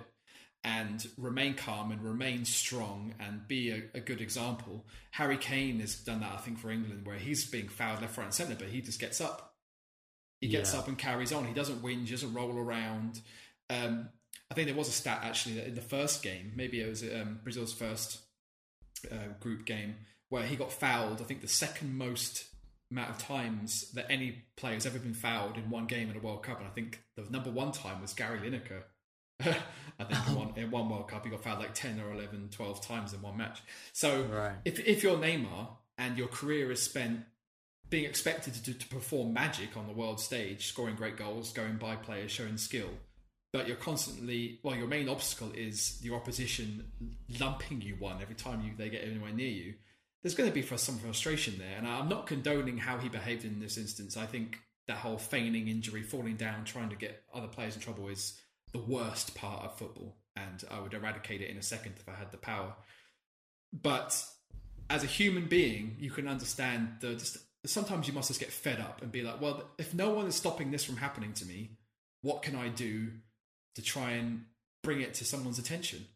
and remain calm and remain strong and be a, a good example. Harry Kane has done that, I think, for England, where he's being fouled left, right, and centre, but he just gets up. He gets Yeah. up and carries on. He doesn't whinge, doesn't roll around. Um, I think there was a stat actually that in the first game, maybe it was um, Brazil's first uh, group game, where he got fouled. I think the second most amount of times that any player has ever been fouled in one game in a World Cup, and I think the number one time was Gary Lineker. I think in, one, in one World Cup he got fouled like 10 or 11, 12 times in one match. So Right. if, if you're Neymar and your career is spent being expected to, to perform magic on the world stage, scoring great goals, going by players, showing skill, but you're constantly well, your main obstacle is your opposition lumping you one every time you they get anywhere near you. There's going to be some frustration there, and I'm not condoning how he behaved in this instance. I think that whole feigning injury, falling down, trying to get other players in trouble is the worst part of football, and I would eradicate it in a second if I had the power. But as a human being, you can understand the just sometimes you must just get fed up and be like, well, if no one is stopping this from happening to me, what can I do to try and bring it to someone's attention?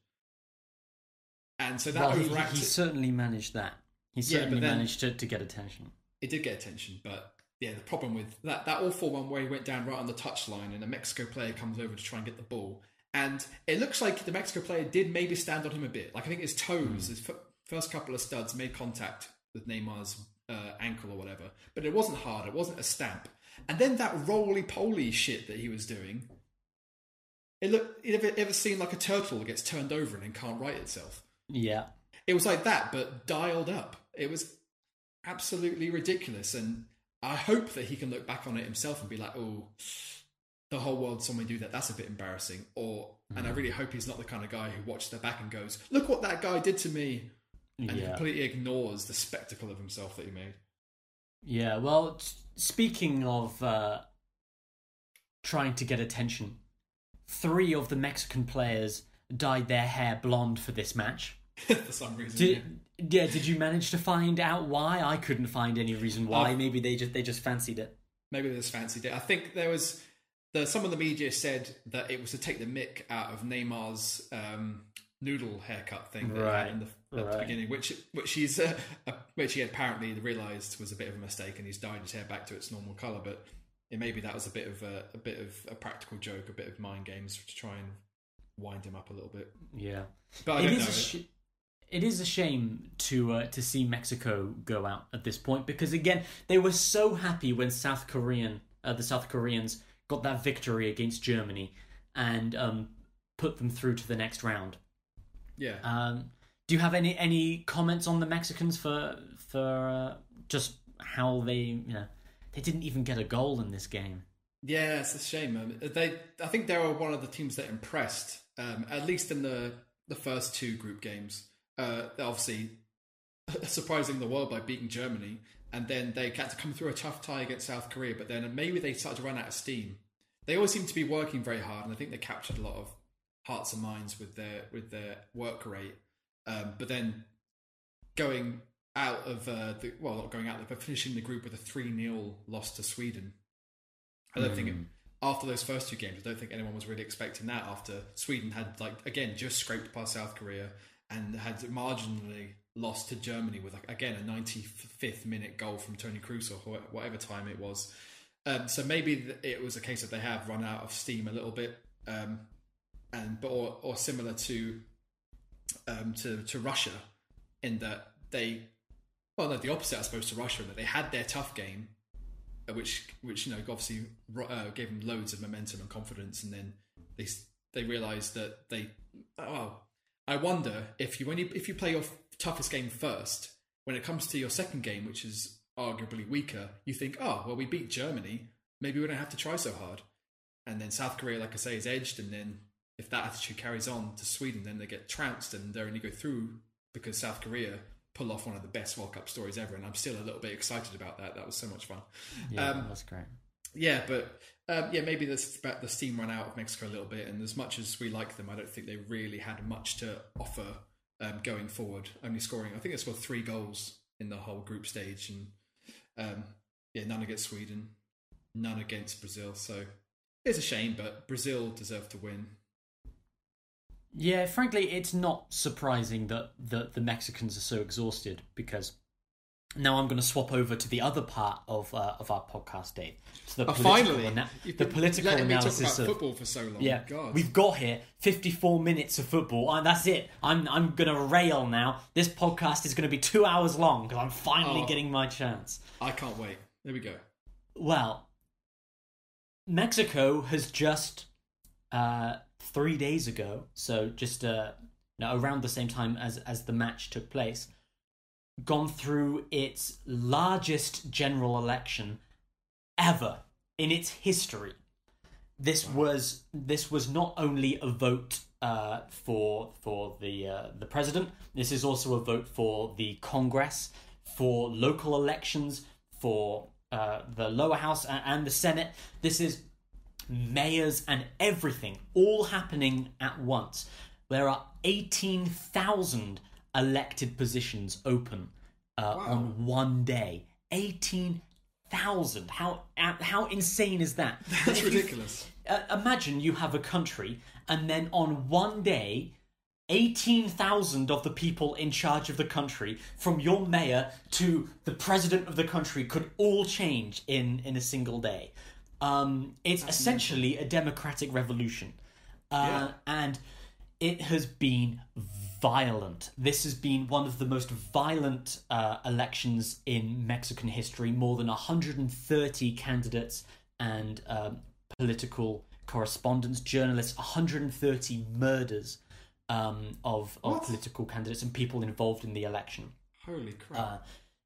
And so that well, he, overacted. he certainly managed that. He certainly then- managed to, to get attention. it did get attention, but yeah, the problem with that that all awful one where he went down right on the touchline and a Mexico player comes over to try and get the ball, and it looks like the Mexico player did maybe stand on him a bit. Like I think his toes, his f- first couple of studs made contact with Neymar's uh, ankle or whatever, but it wasn't hard. It wasn't a stamp. And then that roly poly shit that he was doing. It looked. You ever, ever seen like a turtle that gets turned over and then can't right itself? Yeah. it was like that but dialed up it was absolutely ridiculous and i hope that he can look back on it himself and be like oh the whole world saw me do that that's a bit embarrassing or and i really hope he's not the kind of guy who watches their back and goes look what that guy did to me and Yeah. completely ignores the spectacle of himself that he made Yeah, well, speaking of uh, trying to get attention, three of the Mexican players dyed their hair blonde for this match. for some reason yeah. Did, yeah, did you manage to find out why? I couldn't find any reason why. I've- Maybe they just they just fancied it. maybe they just fancied it. I think there was the some of the media said that it was to take the mick out of Neymar's um, noodle haircut thing that he had Right, in the, at the beginning, which which he's uh, uh, which he apparently realised was a bit of a mistake, and he's dyed his hair back to its normal colour. But it, maybe that was a bit of a, a bit of a practical joke, a bit of mind games to try and wind him up a little bit. Yeah, But I it don't is know. a sh- it is a shame to uh, to see Mexico go out at this point because again they were so happy when South Korean uh, the South Koreans got that victory against Germany and um, put them through to the next round. Yeah. Um, do you have any any comments on the Mexicans for for uh, just how they you know they didn't even get a goal in this game? Yeah, it's a shame. Um, they, I think they were one of the teams that impressed, um, at least in the the first two group games. Uh, obviously, surprising the world by beating Germany, and then they had to come through a tough tie against South Korea. But then maybe they started to run out of steam. They always seem to be working very hard, and I think they captured a lot of hearts and minds with their with their work rate. Um, but then going out of uh, the well, not going out, but finishing the group with a three 0 loss to Sweden. I don't think it, after those first two games, I don't think anyone was really expecting that. After Sweden had like again just scraped past South Korea and had marginally lost to Germany with like, again a 95th minute goal from Toni Kroos or whatever time it was. Um, so maybe it was a case that they have run out of steam a little bit, um, and but or, or similar to um, to to Russia in that they well no the opposite I suppose to Russia that they had their tough game uh, which which you know obviously uh, gave them loads of momentum and confidence, and then they they realised that they oh I wonder if you you if you play your toughest game first, when it comes to your second game, which is arguably weaker, you think oh well we beat Germany, maybe we don't have to try so hard, and then South Korea, like I say, is edged, and then if that attitude carries on to Sweden, then they get trounced and they only go through because South Korea pull off one of the best World Cup stories ever, and I'm still a little bit excited about that. That was so much fun. Yeah, um, that's great. Yeah, but um, yeah, maybe the the steam run out of Mexico a little bit, and as much as we like them, I don't think they really had much to offer um, going forward. Only scoring, I think they scored three goals in the whole group stage, and um, yeah, none against Sweden, none against Brazil. So it's a shame, but Brazil deserved to win. Yeah, frankly, it's not surprising that the, the Mexicans are so exhausted because now I'm going to swap over to the other part of uh, of our podcast, Dave. To the oh, finally, ana- the political analysis of football for so long. Yeah, God. we've got here 54 minutes of football, and that's it. I'm I'm going to rail now. This podcast is going to be two hours long because I'm finally oh, getting my chance. I can't wait. There we go. Well, Mexico has just uh, three days ago, so just uh, around the same time as as the match took place, gone through its largest general election ever in its history. This was this was not only a vote uh, for for the uh, the president. This is also a vote for the Congress, for local elections, for uh, the lower house and, and the Senate. This is mayors, and everything all happening at once. There are 18,000 elected positions open uh, wow. on one day. 18,000. How how insane is that? That's ridiculous. You, uh, imagine you have a country and then on one day 18,000 of the people in charge of the country, from your mayor to the president of the country, could all change in, in a single day. Um, it's That's essentially amazing. a democratic revolution. Uh, yeah. And it has been violent. This has been one of the most violent uh, elections in Mexican history. More than 130 candidates and um, political correspondents, journalists, 130 murders um, of, of political candidates and people involved in the election. Holy crap. Uh,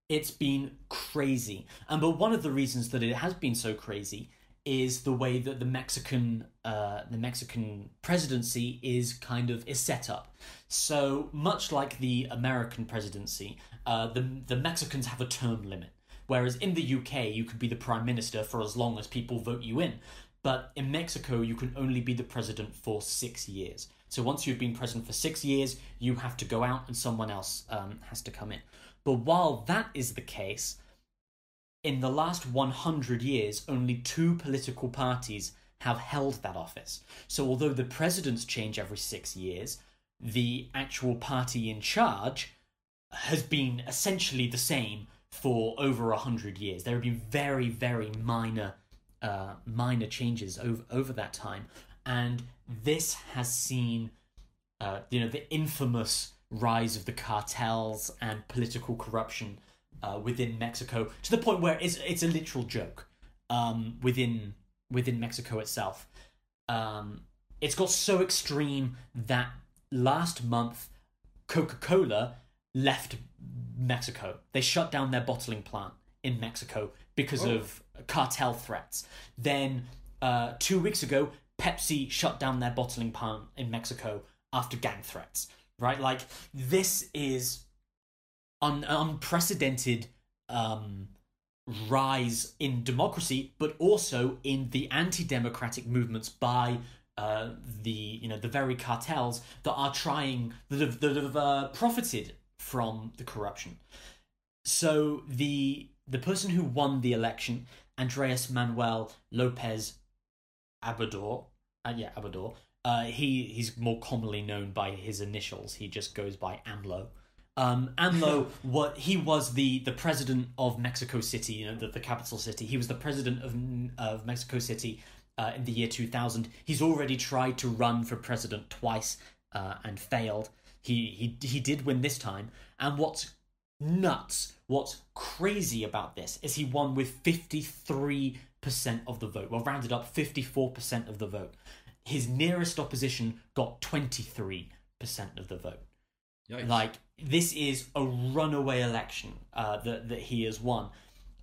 it's been crazy. And but one of the reasons that it has been so crazy is the way that the Mexican uh, the Mexican presidency is kind of is set up. So much like the American presidency, uh, the the Mexicans have a term limit. Whereas in the UK, you could be the prime minister for as long as people vote you in. But in Mexico, you can only be the president for six years. So once you've been president for six years, you have to go out and someone else um, has to come in. But while that is the case, in the last 100 years, only two political parties have held that office. So, although the presidents change every six years, the actual party in charge has been essentially the same for over 100 years. There have been very, very minor. Uh, minor changes over over that time, and this has seen, uh, you know, the infamous rise of the cartels and political corruption uh, within Mexico to the point where it's it's a literal joke um, within within Mexico itself. Um, it's got so extreme that last month Coca Cola left Mexico. They shut down their bottling plant in Mexico because Oh. of cartel threats. Then uh, two weeks ago, Pepsi shut down their bottling plant in Mexico after gang threats. Right, like this is un- unprecedented um, rise in democracy, but also in the anti-democratic movements by uh, the you know the very cartels that are trying that have, that have uh, profited from the corruption. So the the person who won the election, Andreas Manuel Lopez Abador, uh, yeah Abador, uh, he he's more commonly known by his initials. He just goes by AMLO. Um, AMLO, what he was the the president of Mexico City, you know, the, the capital city. He was the president of of Mexico City uh, in the year 2000. He's already tried to run for president twice uh, and failed. He he he did win this time. And what's nuts, what's crazy about this is he won with 53 percent of the vote. Well, rounded up, 54 percent of the vote. His nearest opposition got 23 percent of the vote. Yikes. Like this is a runaway election uh, that that he has won,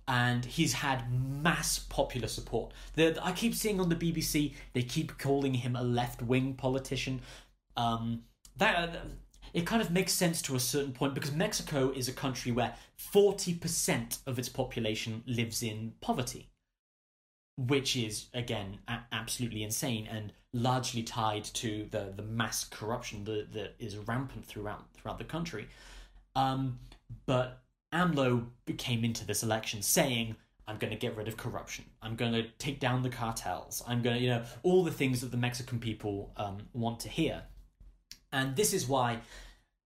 and he's had mass popular support. The, I keep seeing on the BBC they keep calling him a left wing politician. Um, that it kind of makes sense to a certain point because Mexico is a country where forty percent of its population lives in poverty which is again a- absolutely insane and largely tied to the the mass corruption that, that is rampant throughout throughout the country. Um, but AMLO came into this election saying, "I'm going to get rid of corruption. I'm going to take down the cartels. I'm going to, you know, all the things that the Mexican people um, want to hear." And this is why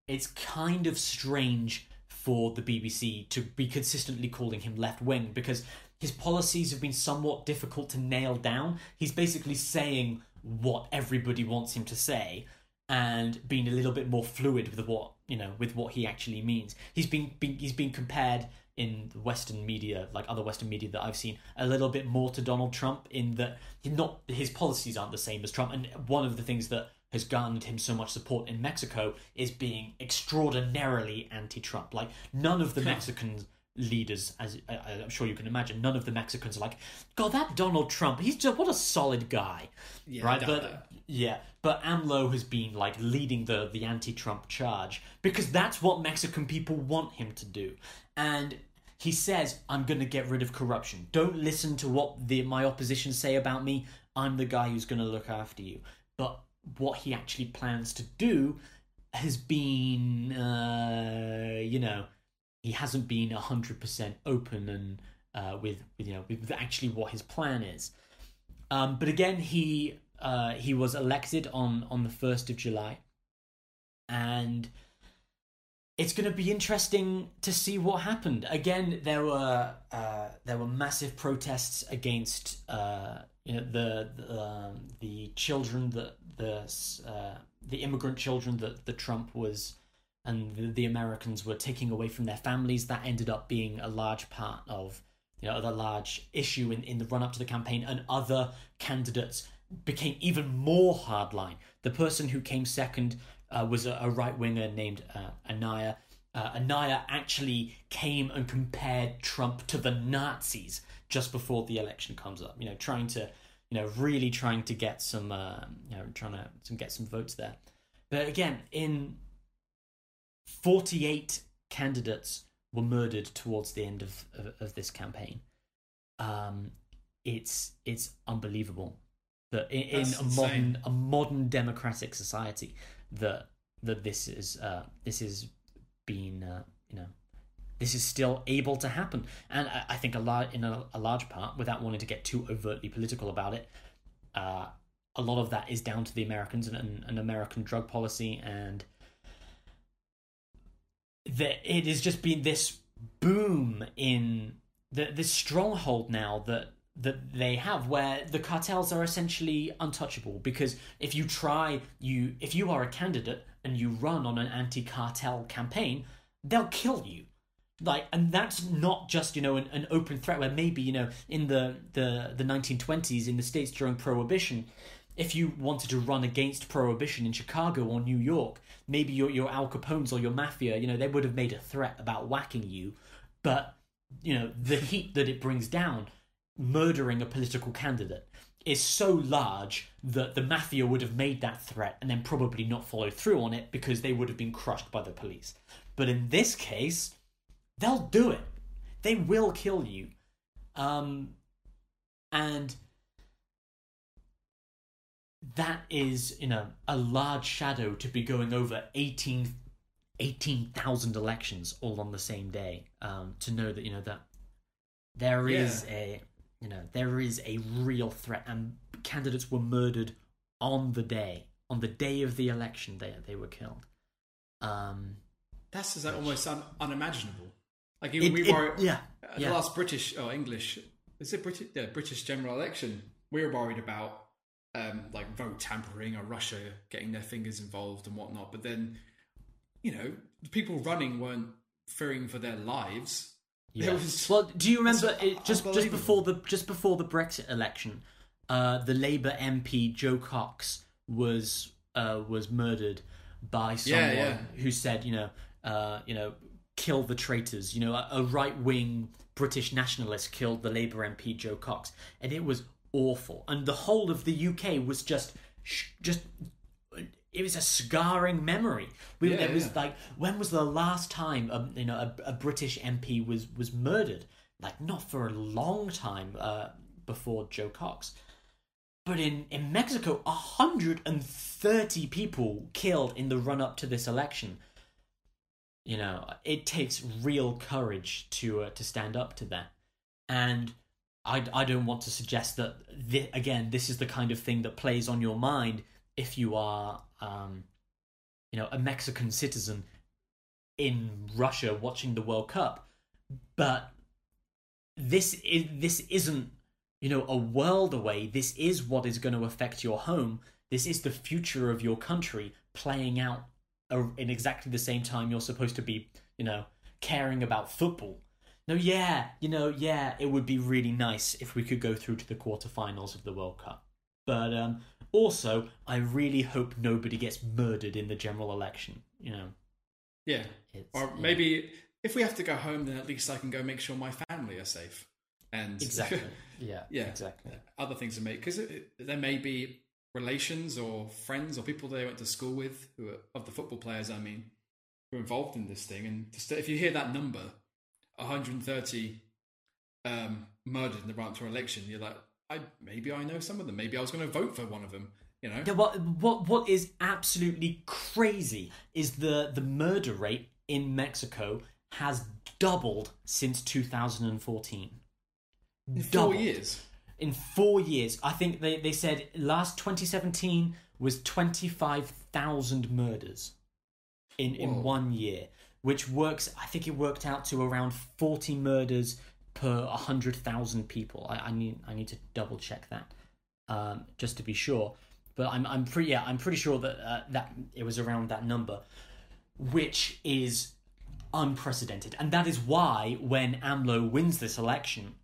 it's kind of strange for the BBC to be consistently calling him left wing because his policies have been somewhat difficult to nail down. He's basically saying what everybody wants him to say and being a little bit more fluid with what you know with what he actually means. He's been, been he's been compared in Western media, like other Western media that I've seen, a little bit more to Donald Trump in that not his policies aren't the same as Trump. And one of the things that has garnered him so much support in Mexico is being extraordinarily anti-Trump. Like none of the Mexican leaders, as I, I'm sure you can imagine, none of the Mexicans are like, God, that Donald Trump, he's just what a solid guy, Yeah, right? But yeah, but AMLO has been like leading the the anti-Trump charge because that's what Mexican people want him to do, and. He says, "I'm going to get rid of corruption. Don't listen to what the my opposition say about me. I'm the guy who's going to look after you." But what he actually plans to do has been, uh, you know, he hasn't been hundred percent open and uh, with, with you know with actually what his plan is. Um, but again, he uh, he was elected on on the first of July, and it's going to be interesting to see what happened. Again, there were uh, there were massive protests against uh, you know the the, um, the children that the uh, the immigrant children that the Trump was and the, the Americans were taking away from their families. That ended up being a large part of you know the large issue in, in the run up to the campaign, and other candidates became even more hardline. The person who came second uh, was a, a right winger named uh, Anaya. Uh, Anaya actually came and compared Trump to the Nazis just before the election comes up. You know, trying to, you know, really trying to get some, uh, you know, trying to some, get some votes there. But again, in forty-eight candidates were murdered towards the end of of, of this campaign. Um, it's it's unbelievable that in, in a modern a modern democratic society that that this is uh, this is being uh, you know this is still able to happen and I, I think a lot in a, a large part without wanting to get too overtly political about it uh, a lot of that is down to the Americans and, and, and American drug policy and that it has just been this boom in the this stronghold now that that they have where the cartels are essentially untouchable. Because if you try you if you are a candidate and you run on an anti-cartel campaign they'll kill you. Like and that's not just you know an, an open threat where maybe you know in the the the 1920s in the states during prohibition if you wanted to run against prohibition in Chicago or New York, maybe your your Al Capones or your mafia, you know, they would have made a threat about whacking you, but you know the heat that it brings down, murdering a political candidate is so large that the mafia would have made that threat and then probably not followed through on it because they would have been crushed by the police. But in this case, they'll do it. They will kill you. Um, and that is, you know, a large shadow to be going over 18 18,000 elections all on the same day. Um, to know that, you know, that there is Yeah. a, you know, there is a real threat and candidates were murdered on the day, on the day of the election they, they were killed. Um, That's like, almost un- unimaginable. Like even it- we it- were yeah, at yeah. the last British or English is it British yeah, British general election. We were worried about um, like vote tampering or Russia getting their fingers involved and whatnot. But then, you know, the people running weren't fearing for their lives. Yeah. Was- well, do you remember it, just just before the just before the Brexit election, uh, the Labour MP Jo Cox was uh, was murdered by someone Yeah, yeah. who said, you know, uh, you know, kill the traitors. You know, a, a right wing British nationalist killed the Labour MP Jo Cox, and it was awful. And the whole of the UK was just just it was a scarring memory. We Yeah, there was yeah. like when was the last time um, you know a, a British MP was was murdered? Like not for a long time uh, before Jo Cox. But in, in Mexico, 130 people killed in the run up to this election. You know, it takes real courage to uh, to stand up to that. And I, I don't want to suggest that, thi- again, this is the kind of thing that plays on your mind if you are, um, you know, a Mexican citizen in Russia watching the World Cup. But this is this isn't you know a world away. This is what is going to affect your home. This is the future of your country playing out in exactly the same time you're supposed to be you know caring about football no yeah you know yeah it would be really nice if we could go through to the quarterfinals of the world cup but um also i really hope nobody gets murdered in the general election you know Yeah. it's Or yeah. maybe if we have to go home, then at least I can go make sure my family are safe. And exactly yeah Yeah. exactly other things to make because there may be relations or friends or people they went to school with who are of the football players I mean who are involved in this thing and just, if you hear that number 130 um, murdered in the run up to election. You're like I maybe I know some of them. Maybe I was going to vote for one of them you know? Yeah, what what what is absolutely crazy is the the murder rate in Mexico has doubled since 2014. in four years? In four years, I think they, they said last 2017 was 25,000 murders in, in one year, which works, I think it worked out to around 40 murders per 100,000 people. I, I need I need to double check that um, just to be sure. But I'm I'm pretty yeah I'm pretty sure that uh, that it was around that number, which is unprecedented, and that is why when AMLO wins this election,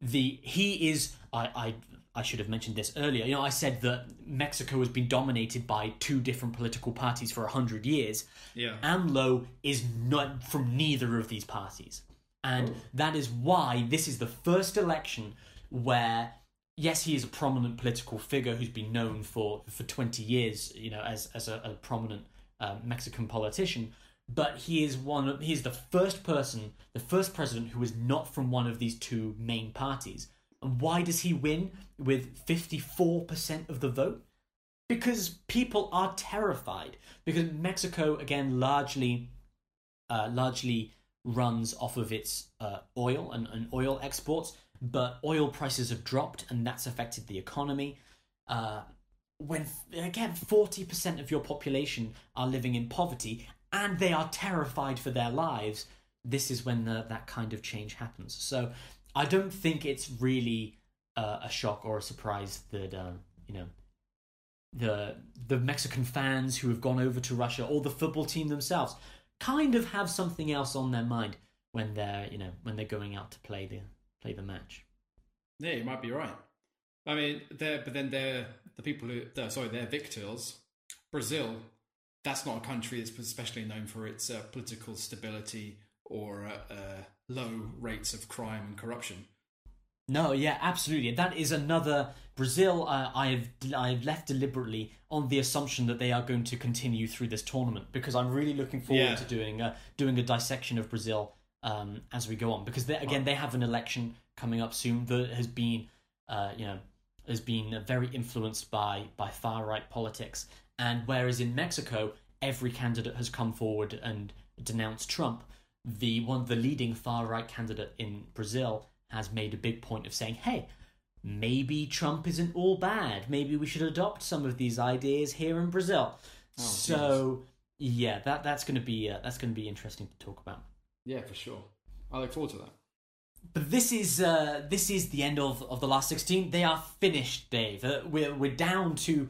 the he is I I. I should have mentioned this earlier. You know, I said that Mexico has been dominated by two different political parties for a hundred years. yeah AMLO is not from neither of these parties. And that is why this is the first election where, yes, he is a prominent political figure who's been known for, for 20 years, you know, as, as a, a prominent uh, Mexican politician. But he is one of, he is the first person, the first president who is not from one of these two main parties. And why does he win with 54% of the vote? because people are terrified because Mexico again largely uh, largely runs off of its uh, oil and, and oil exports but oil prices have dropped and that's affected the economy uh, when again 40% of your population are living in poverty and they are terrified for their lives this is when the, that kind of change happens so i don't think it's really uh, a shock or a surprise that uh, you know the the Mexican fans who have gone over to Russia or the football team themselves kind of have something else on their mind when they're you know when they're going out to play the play the match. yeah you might be right I mean, they're but then they're the people who they're, sorry they're victors. Brazil, that's not a country that's especially known for its uh, political stability or uh, uh, low rates of crime and corruption. No, yeah, absolutely. That is another Brazil. Uh, I've I've left deliberately on the assumption that they are going to continue through this tournament because I'm really looking forward Yeah. to doing a, doing a dissection of Brazil um, as we go on because they, again they have an election coming up soon that has been uh, you know has been very influenced by by far right politics and whereas in Mexico every candidate has come forward and denounced Trump the one the leading far right candidate in Brazil has made a big point of saying hey maybe Trump isn't all bad maybe we should adopt some of these ideas here in Brazil so yeah that that's going to be uh, that's going to be interesting to talk about Yeah, for sure. I look forward to that. But this is uh, this is the end of, of the last sixteen. They are finished, Dave. Uh, we're we're down to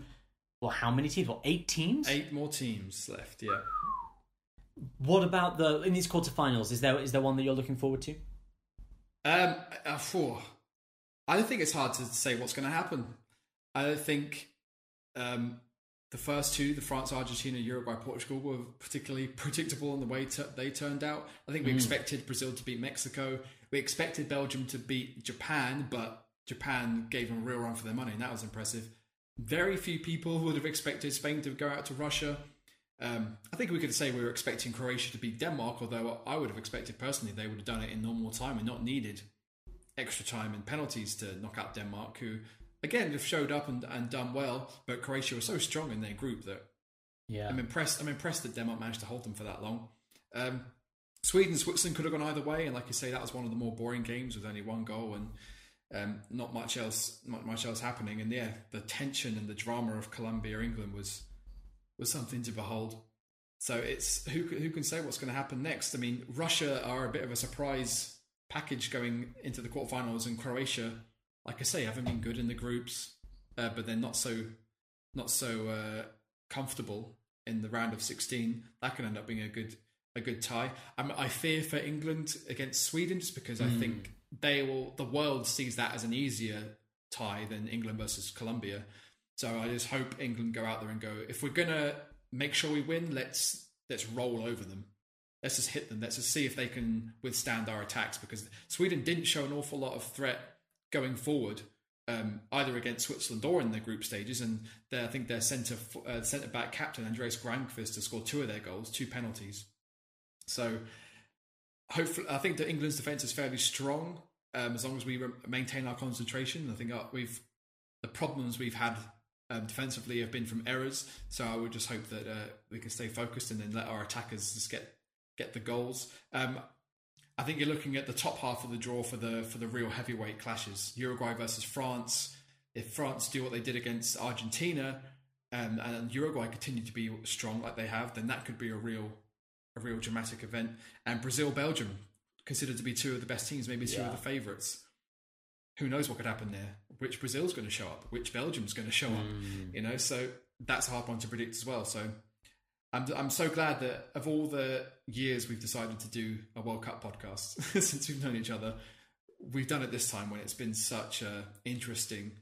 well, how many teams? Well, eight teams. Eight more teams left. Yeah. What about the in these quarterfinals? Is there is there one that you're looking forward to? Um, uh, phew. I don't think it's hard to say what's going to happen. I don't think um, the first two, the France, Argentina, Uruguay, Portugal, were particularly predictable in the way t- they turned out. I think we expected Brazil to beat Mexico. We expected Belgium to beat Japan, but Japan gave them a real run for their money, and that was impressive. Very few people would have expected Spain to go out to Russia. Um, I think we could say we were expecting Croatia to beat Denmark, although I would have expected personally they would have done it in normal time and not needed extra time and penalties to knock out Denmark, who again have showed up and, and done well. But Croatia was so strong in their group that Yeah, I'm impressed. I'm impressed that Denmark managed to hold them for that long. Um, Sweden, Switzerland could have gone either way, and like you say, that was one of the more boring games with only one goal and um, not much else, not much else happening. And yeah, the tension and the drama of Colombia, England was was something to behold. So it's who who can say what's going to happen next? I mean, Russia are a bit of a surprise package going into the quarterfinals, and Croatia, like I say, haven't been good in the groups, uh, but they're not so not so uh, comfortable in the round of 16. That can end up being a good a good tie. I'm, I fear for England against Sweden just because I think they will. The world sees that as an easier tie than England versus Colombia. So I just hope England go out there and go. If we're gonna make sure we win, let's let's roll over them. Let's just hit them. Let's just see if they can withstand our attacks because Sweden didn't show an awful lot of threat going forward, um, either against Switzerland or in the group stages. And their- I think their centre uh, centre back captain Andreas Granqvist has scored two of their goals, two penalties. So hopefully, I think that England's defence is fairly strong um, as long as we re- maintain our concentration. I think our, we've the problems we've had um, defensively have been from errors. So I would just hope that uh, we can stay focused and then let our attackers just get get the goals. Um, I think you're looking at the top half of the draw for the for the real heavyweight clashes: Uruguay versus France. If France do what they did against Argentina, um, and Uruguay continue to be strong like they have, then that could be a real a real dramatic event. And Brazil, Belgium, considered to be two of the best teams, maybe two Yeah. of the favourites. Who knows what could happen there? Which Brazil's going to show up? Which Belgium's going to show up? You know, so that's a hard one to predict as well. So I'm I'm so glad that of all the years we've decided to do a World Cup podcast since we've known each other, we've done it this time when it's been such a interesting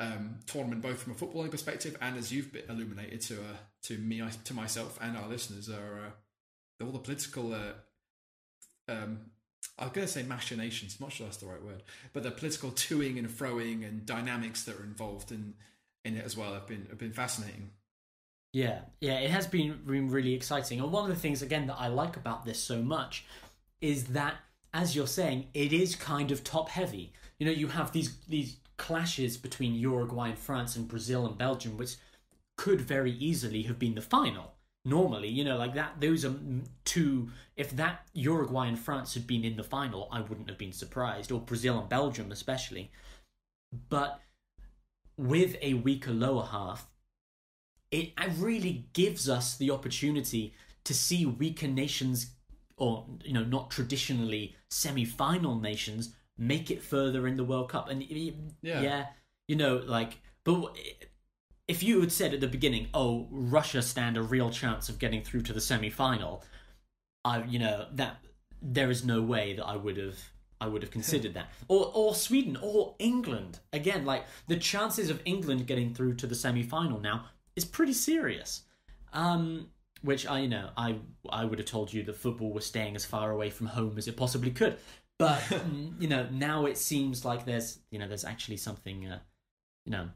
um, tournament, both from a footballing perspective and as you've been illuminated to uh, to me, to myself, and our listeners are uh, all the political. Uh, um, I was going to say machinations. I'm not sure that's the right word, but the political toing and froing and dynamics that are involved in in it as well have been have been fascinating. Yeah, yeah, it has been, been really exciting. And one of the things, again, that I like about this so much is that, as you're saying, it is kind of top heavy. You know, you have these these clashes between Uruguay and France and Brazil and Belgium, which could very easily have been the final. Normally, you know, like that. Those are two. If that Uruguay and France had been in the final, I wouldn't have been surprised, or Brazil and Belgium especially. But with a weaker lower half, it really gives us the opportunity to see weaker nations or you know not traditionally semi-final nations make it further in the World Cup and Yeah. yeah you know like but if you had said at the beginning oh Russia stand a real chance of getting through to the semi-final I you know that there is no way that I would have I would have considered that, or or Sweden or England. Again, like the chances of England getting through to the semi final now is pretty serious. Um, which I you know I I would have told you that football was staying as far away from home as it possibly could, but mm, you know now it seems like there's you know there's actually something uh, you know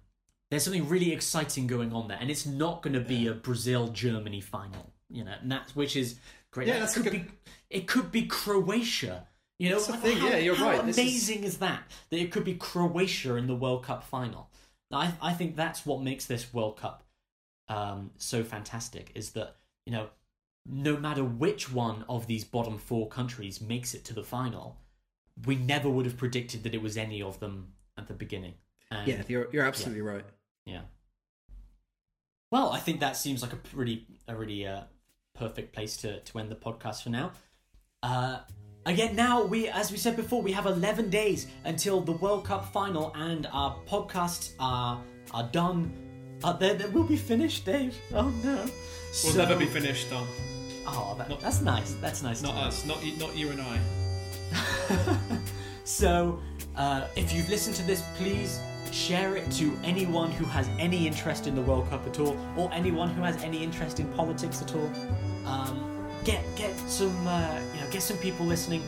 there's something really exciting going on there, and it's not going to be a Brazil Germany final, you know, and that's which is great. Yeah, It that's could a good- be it could be Croatia. You know, like, thing, how, yeah, you're how right. This is- amazing is... that that it could be Croatia in the World Cup final? I I think that's what makes this World Cup um, so fantastic is that you know no matter which one of these bottom four countries makes it to the final, we never would have predicted that it was any of them at the beginning. And, Yeah, you're you're absolutely right. yeah. Well, I think that seems like a pretty a really uh, perfect place to to end the podcast for now. Uh, again, now we, as we said before, we have eleven days until the World Cup final, and our podcasts are are done. Uh, they they will be finished, Dave. Oh no, We'll So- never be finished, Tom. Oh, that, that's nice. That's nice. Not us. Not you, not you and I. so, uh, if you've listened to this, please share it to anyone who has any interest in the World Cup at all, or anyone who has any interest in politics at all. Um, get get some uh, you know get some people listening,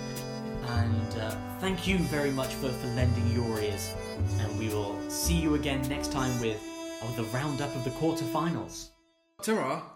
and uh, thank you very much for, for lending your ears. And we will see you again next time with oh, the roundup of the quarterfinals. Ta-ra.